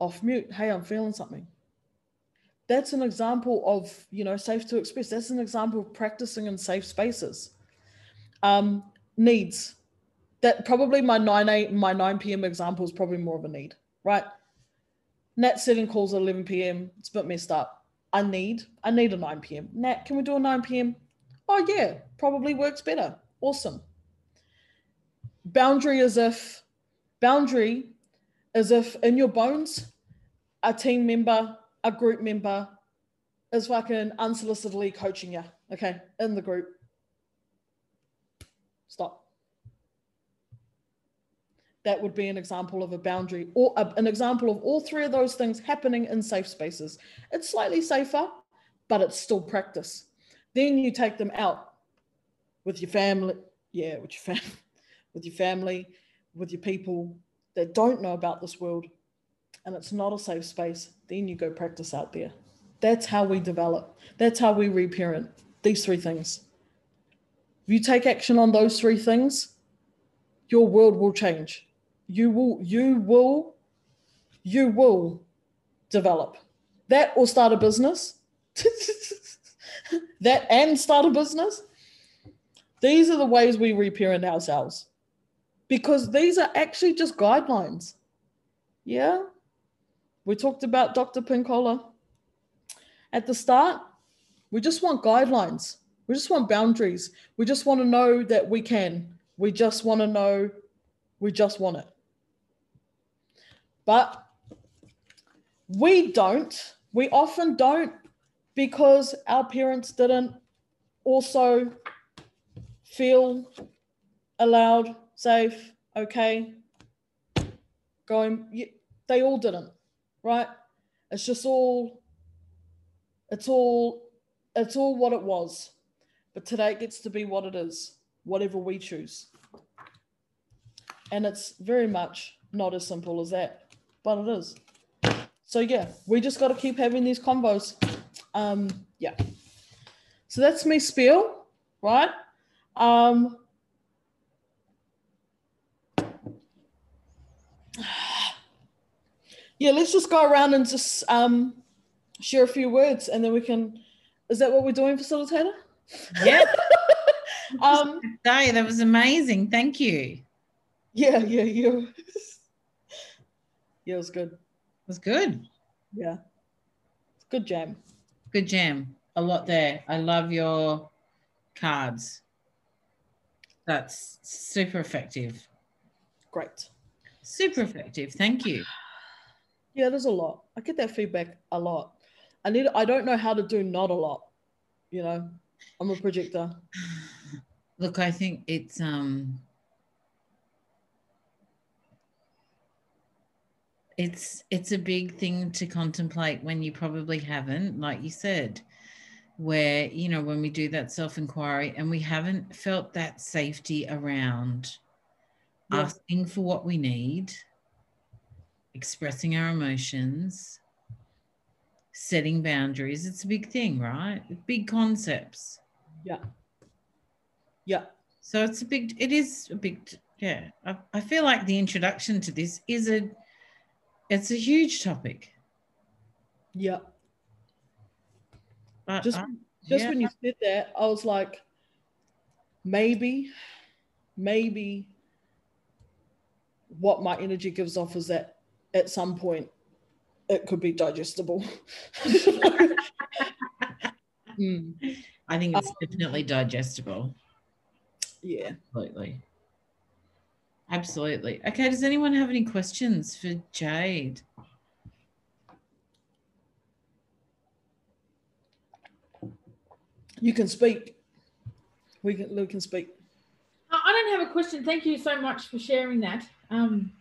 Off mute. Hey i'm feeling something. That's an example of you know safe to express. That's an example of practicing in safe spaces. Um, needs. That probably my 9 8 my 9 p.m example is probably more of a need right? Nat setting calls at 11 p.m it's a bit messed up I need, I need a 9 p.m. Nat, can we do a 9 p.m.? Oh yeah, probably works better. Awesome. Boundary as if, boundary as if in your bones, a team member, a group member is fucking unsolicitedly coaching you. Okay, in the group. Stop that would be an example of a boundary or a, an example of all three of those things happening in safe spaces. It's slightly safer, but it's still practice. Then you take them out with your family, yeah, with your family, with your family, with your people that don't know about this world, and it's not a safe space. Then you go practice out there. That's how we develop. That's how we reparent. These three things. If you take action on those three things, your world will change you will you will you will develop that or start a business that and start a business these are the ways we reparent ourselves because these are actually just guidelines. Yeah. We talked about Dr. Pinkola at the start. We just want guidelines. We just want boundaries. We just want to know that we can. We just want to know we just want it. But we don't. We often don't because our parents didn't also feel allowed, safe, okay, going. They all didn't, right? It's just all. It's all. It's all what it was, but today it gets to be what it is, whatever we choose. And it's very much not as simple as that, but it is. So yeah, we just got to keep having these combos. Um, yeah. So that's me spiel, right? Um, yeah, let's just go around and just um, share a few words, and then we can. Is that what we're doing, facilitator? Yeah. um, Day, that was amazing. Thank you. yeah, yeah, yeah. Yeah, it was good. It was good. Yeah, it's good jam. Good jam. A lot there. I love your cards. That's super effective. Great. Super effective. Thank you. Yeah, there's a lot. I get that feedback a lot. I need. I don't know how to do not a lot. You know, I'm a projector. Look, I think it's um it's it's a big thing to contemplate when you probably haven't, like you said, where you know when we do that self-inquiry and we haven't felt that safety around Yeah. asking for what we need, expressing our emotions, setting boundaries. It's a big thing, right? Big concepts. Yeah. Yeah. So it's a big, it is a big, yeah. I, I feel like the introduction to this is a, it's a huge topic. Yeah. But Just just yeah, when you said that, I was like, maybe, maybe what my energy gives off is that at some point it could be digestible. Mm, I think it's definitely digestible. yeah. Absolutely. Absolutely. Okay. Does anyone have any questions for Jade? You can speak. We can we can speak. I I don't have a question. Thank you so much for sharing that. Um,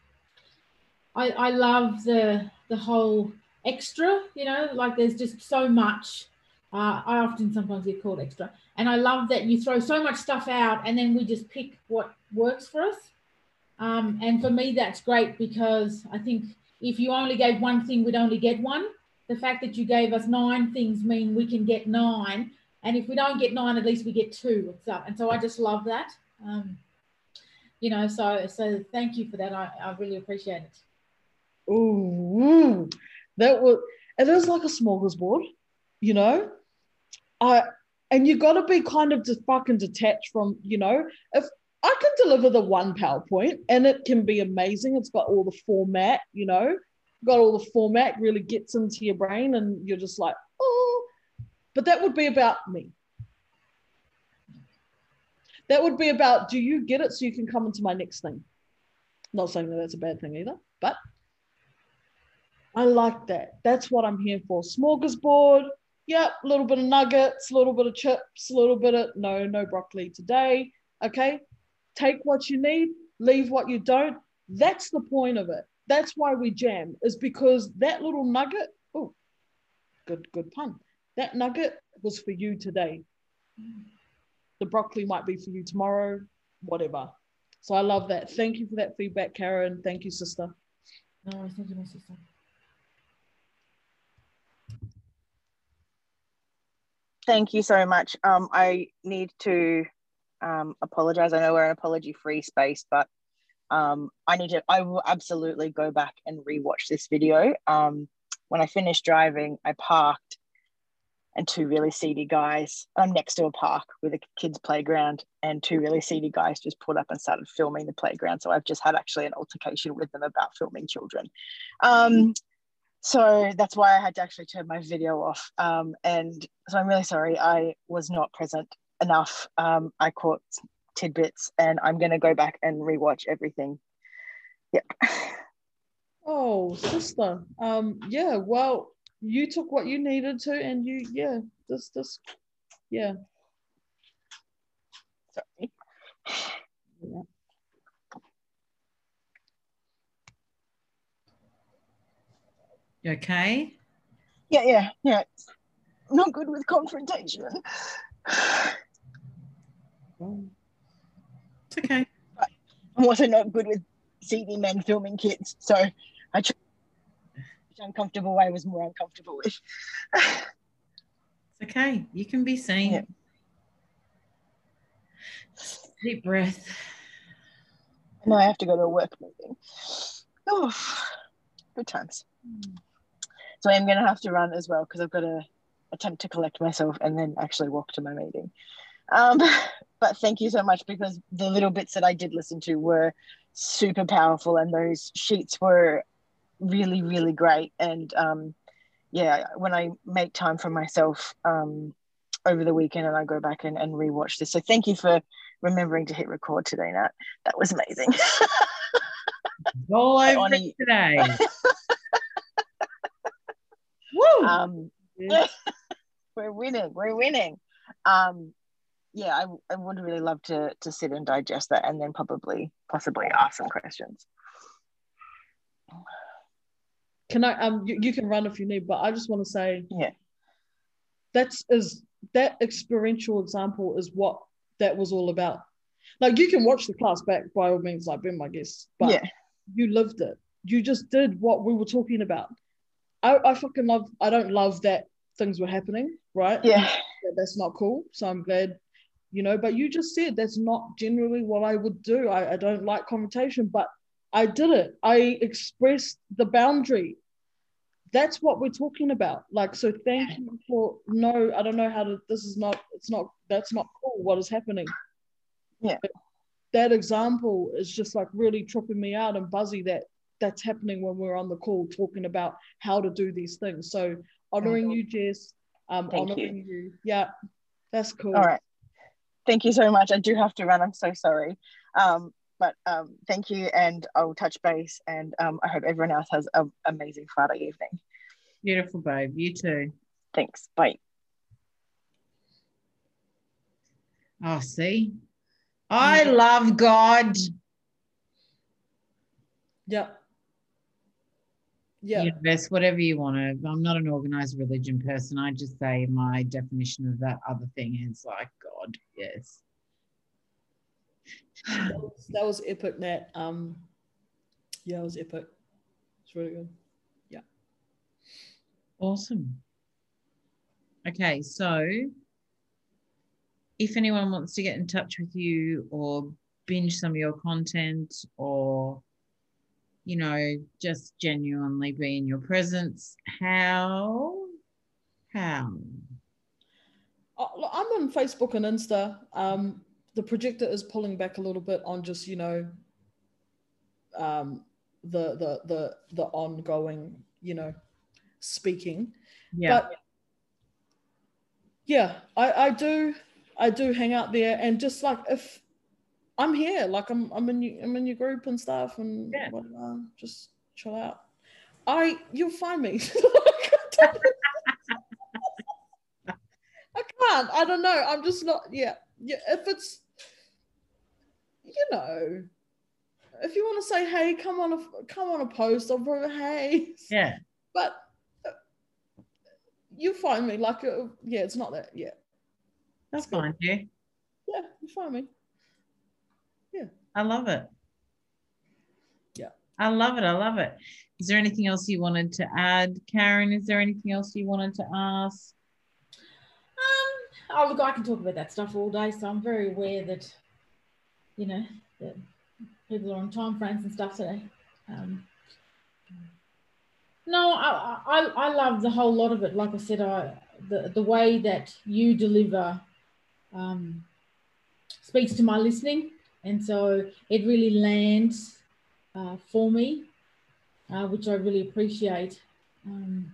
I, I love the the whole extra. You know, like there's just so much. Uh, I often sometimes get called extra, and I love that you throw so much stuff out, and then we just pick what works for us. Um, and for me, that's great because I think if you only gave one thing, we'd only get one. The fact that you gave us nine things mean we can get nine, and if we don't get nine, at least we get two. And so I just love that. Um, you know, so so thank you for that. I, I really appreciate it. Ooh, that was it is like a smorgasbord, you know. I and you got to be kind of just fucking detached from, you know, if I can deliver the one PowerPoint and it can be amazing. It's got all the format, you know, got all the format, really gets into your brain, and you're just like, oh. But that would be about me. That would be about, do you get it so you can come into my next thing? Not saying that that's a bad thing either, but I like that. That's what I'm here for. Smorgasbord. Yep, a little bit of nuggets, a little bit of chips, a little bit of no, no broccoli today. Okay. Take what you need, leave what you don't. That's the point of it. That's why we jam, is because that little nugget, oh, good, good pun. That nugget was for you today. The broccoli might be for you tomorrow, whatever. So I love that. Thank you for that feedback, Karen. Thank you, sister. No, worries. thank you, my sister. Thank you so much. Um, I need to um, apologize. I know we're an apology free space, but um, I need to, I will absolutely go back and rewatch this video. Um, when I finished driving, I parked and two really seedy guys. I'm next to a park with a kids' playground, and two really seedy guys just pulled up and started filming the playground. So I've just had actually an altercation with them about filming children. Um, so that's why I had to actually turn my video off. Um, and so I'm really sorry I was not present enough. Um, I caught tidbits, and I'm going to go back and rewatch everything. Yep. Oh, sister. Um, yeah, well, you took what you needed to, and you, yeah, this, this, yeah. Sorry. yeah. You okay? Yeah, yeah, yeah. Not good with confrontation. It's okay. I'm also not good with seedy men filming kids. So I chose which uncomfortable I was more uncomfortable with. It's okay. You can be seen. Yeah. Deep breath. now I have to go to a work meeting. Oh, good times. Hmm. So I'm going to have to run as well because I've got to attempt to collect myself and then actually walk to my meeting. Um, but thank you so much because the little bits that I did listen to were super powerful and those sheets were really, really great. And um, yeah, when I make time for myself um, over the weekend and I go back and, and rewatch this. So thank you for remembering to hit record today, Nat. That was amazing. All over today. Woo! um, Yeah. we're winning. We're winning. Um, yeah, I, I would really love to to sit and digest that and then probably possibly ask some questions. Can I? Um, you, you can run if you need, but I just want to say, Yeah. that's is that experiential example is what that was all about. Like you can watch the class back by all means, like been my guest, but yeah, you lived it. You just did what we were talking about. I, I fucking love. I don't love that things were happening, right? yeah, that's not cool. So I'm glad, you know, but you just said that's not generally what I would do. I, I don't like confrontation, but I did it. I expressed the boundary. That's what we're talking about. Like, so thank you for no, I don't know how to this is not, it's not that's not cool what is happening. Yeah. But that example is just like really tripping me out and buzzy that that's happening when we're on the call talking about how to do these things. So honoring you, Jess. Um, Thank you. honoring you. Yeah, that's cool. All right. Thank you so much. I do have to run. I'm so sorry. Um, but um, thank you, and I'll touch base. And um, I hope everyone else has an amazing Friday evening. Beautiful, babe. You too. Thanks. Bye. Oh, see? I love God. Yeah. Yeah. Universe, whatever you want to. I'm not an organized religion person. I just say my definition of that other thing is like God. Yes. That was, that was epic, Nat. Um, yeah, it was epic. It's really good. Yeah. Awesome. Okay, so if anyone wants to get in touch with you or binge some of your content or you know just genuinely be in your presence how how Uh, I'm on Facebook and Insta. Um, the projector is pulling back a little bit on just you know um, the the the the ongoing you know speaking. yeah But yeah, I, I do I do hang out there and just like if I'm here, like I'm I'm in your, I'm in your group and stuff and Yeah. whatever, just chill out. I you'll find me. I can't. I don't know. I'm just not. Yeah, yeah. If it's, you know, if you want to say, "Hey, come on a come on a post," I'll probably, "Hey," yeah but uh, you find me like uh, yeah it's not that yeah that's fine yeah yeah you find me i love it Yeah. i love it i love it is there anything else you wanted to add karen is there anything else you wanted to ask Um, oh look, I can talk about that stuff all day, so I'm very aware that, you know, that people are on time frames and stuff today. Um, no, I, I I love the whole lot of it. Like I said, I the, the way that you deliver um, speaks to my listening. And so it really lands uh, for me, uh, which I really appreciate. Um,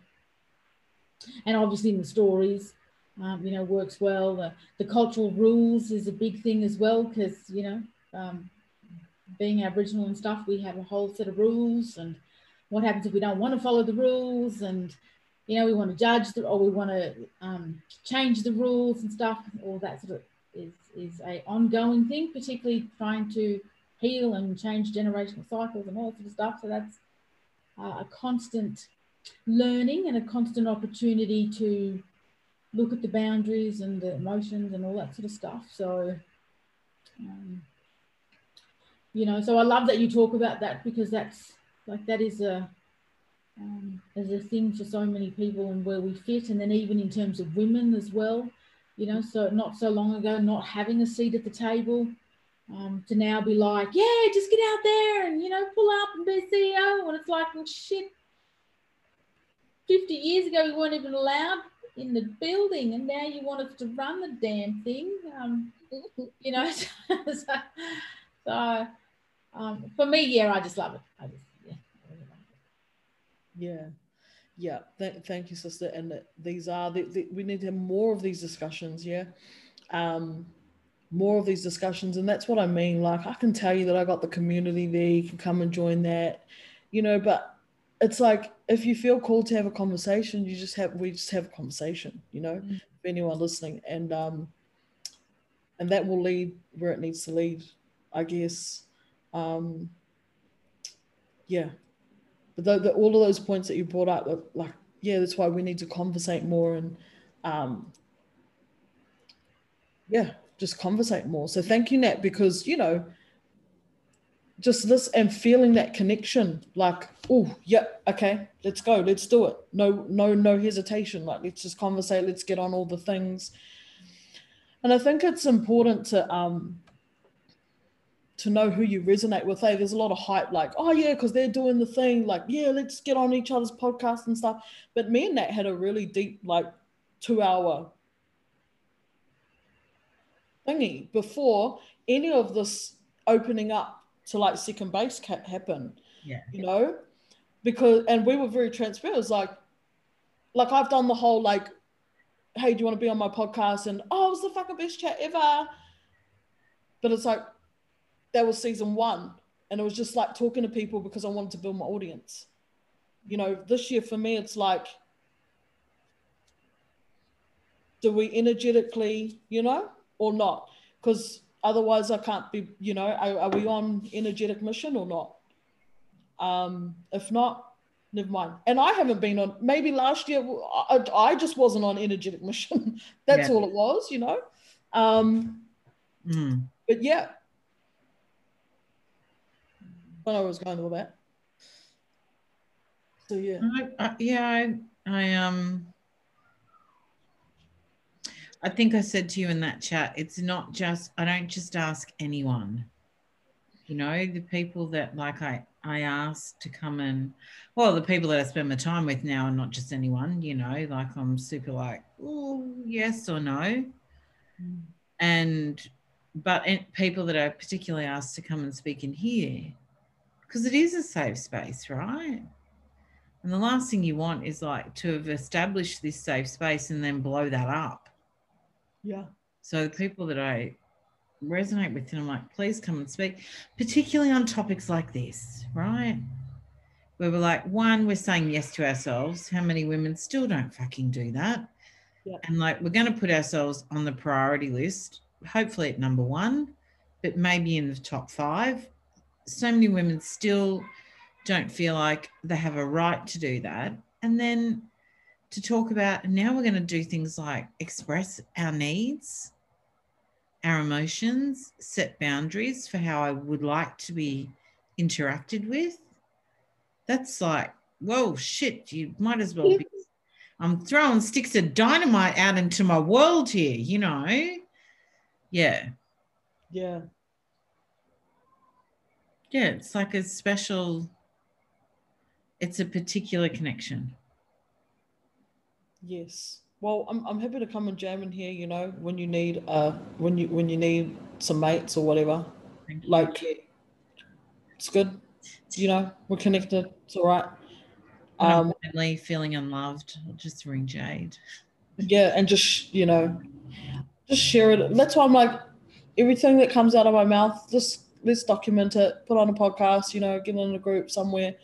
and obviously in the stories, um, you know, works well. The, the cultural rules is a big thing as well because, you know, um, being Aboriginal and stuff, we have a whole set of rules and what happens if we don't want to follow the rules and, you know, we want to judge the, or we want to um, change the rules and stuff, all that sort of is, is a ongoing thing, particularly trying to heal and change generational cycles and all that sort of stuff. So that's uh, a constant learning and a constant opportunity to look at the boundaries and the emotions and all that sort of stuff. So, um, you know, so I love that you talk about that because that's like that is a um, is a thing for so many people and where we fit, and then even in terms of women as well. You know, so not so long ago, not having a seat at the table, um, to now be like, yeah, just get out there and you know pull up and be CEO, and it's like, well, shit. 50 years ago, we weren't even allowed in the building, and now you want us to run the damn thing. Um, you know, so, so um, for me, yeah, I just love it. Just, yeah, really love it. Yeah. Yeah, th- thank you, sister. And these are the, the, we need to have more of these discussions. Yeah, um, more of these discussions, and that's what I mean. Like, I can tell you that I got the community there. You can come and join that, you know. But it's like if you feel called to have a conversation, you just have we just have a conversation, you know, mm-hmm. for anyone listening, and um, and that will lead where it needs to lead, I guess. Um, yeah, but the, the, all of those points that you brought up, like yeah, that's why we need to conversate more and um, yeah, just conversate more. So thank you, Nat, because you know just this and feeling that connection like oh yeah okay let's go let's do it. No no no hesitation. Like let's just conversate let's get on all the things. And i think it's important to um to know who you resonate with hey there's a lot of hype like oh yeah because they're doing the thing like yeah let's get on each other's podcast and stuff but me and nat had a really deep like two hour thingy before any of this opening up to like second base happen. Yeah. You know, because and we were very transparent. It was like, like I've done the whole like, hey, do you want to be on my podcast? And oh, it was the fucking best chat ever. But it's like that was season one. And it was just like talking to people because I wanted to build my audience. You know, this year for me, it's like, do we energetically, you know, or not? Because Otherwise, I can't be, you know, are, are we on energetic mission or not? Um, if not, never mind. And I haven't been on, maybe last year, I, I just wasn't on energetic mission. That's yeah. all it was, you know? Um, mm. But yeah. I know where I was going with that. So yeah. I, I, yeah, I, I um I think I said to you in that chat, it's not just, I don't just ask anyone. You know, the people that like I, I ask to come and, well, the people that I spend my time with now are not just anyone, you know, like I'm super like, oh, yes or no. Mm. And, but people that I particularly ask to come and speak in here, because it is a safe space, right? And the last thing you want is like to have established this safe space and then blow that up yeah. So the people that I resonate with, and I'm like, please come and speak, particularly on topics like this, right? Where we're like, one, we're saying yes to ourselves. How many women still don't fucking do that? Yeah. And like, we're going to put ourselves on the priority list, hopefully at number one, but maybe in the top five. So many women still don't feel like they have a right to do that. And then to talk about. Now we're going to do things like express our needs, our emotions, set boundaries for how I would like to be interacted with. That's like, whoa, shit, you might as well be. I'm throwing sticks of dynamite out into my world here, you know? Yeah. Yeah. Yeah, it's like a special, it's a particular connection. Yes. Well, I'm, I'm happy to come and jam in here. You know, when you need uh when you when you need some mates or whatever. Like, it's good. You know, we're connected. It's all right. Um, lonely, feeling unloved, I'll just ring Jade. yeah, and just you know, just share it. That's why I'm like, everything that comes out of my mouth, just let's document it, put on a podcast. You know, get in a group somewhere.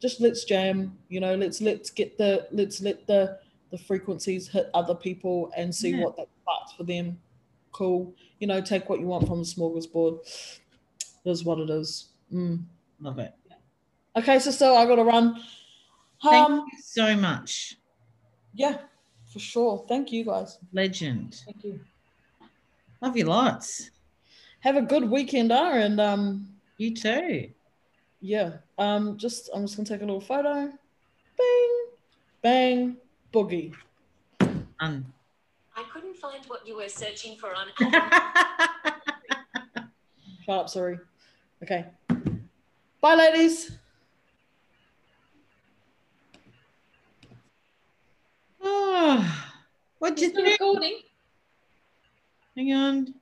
Just let's jam. You know, let's let's get the let's let the the frequencies hit other people and see Yeah. what that sparks for them. Cool. You know, take what you want from the smorgasbord. It is what it is. Mm. Love it. Okay, sister, I gotta run. Thank Um, you so much. yeah, for sure. Thank you guys. Legend. Thank you. Love you lots. Have a good weekend, uh, and um, You too. yeah. Um, just I'm just gonna take a little photo. Bang, bang, boogie. Un- I couldn't find what you were searching for on Shut up, sorry. Okay. Bye, ladies. oh, what'd you think? recording? Hang on.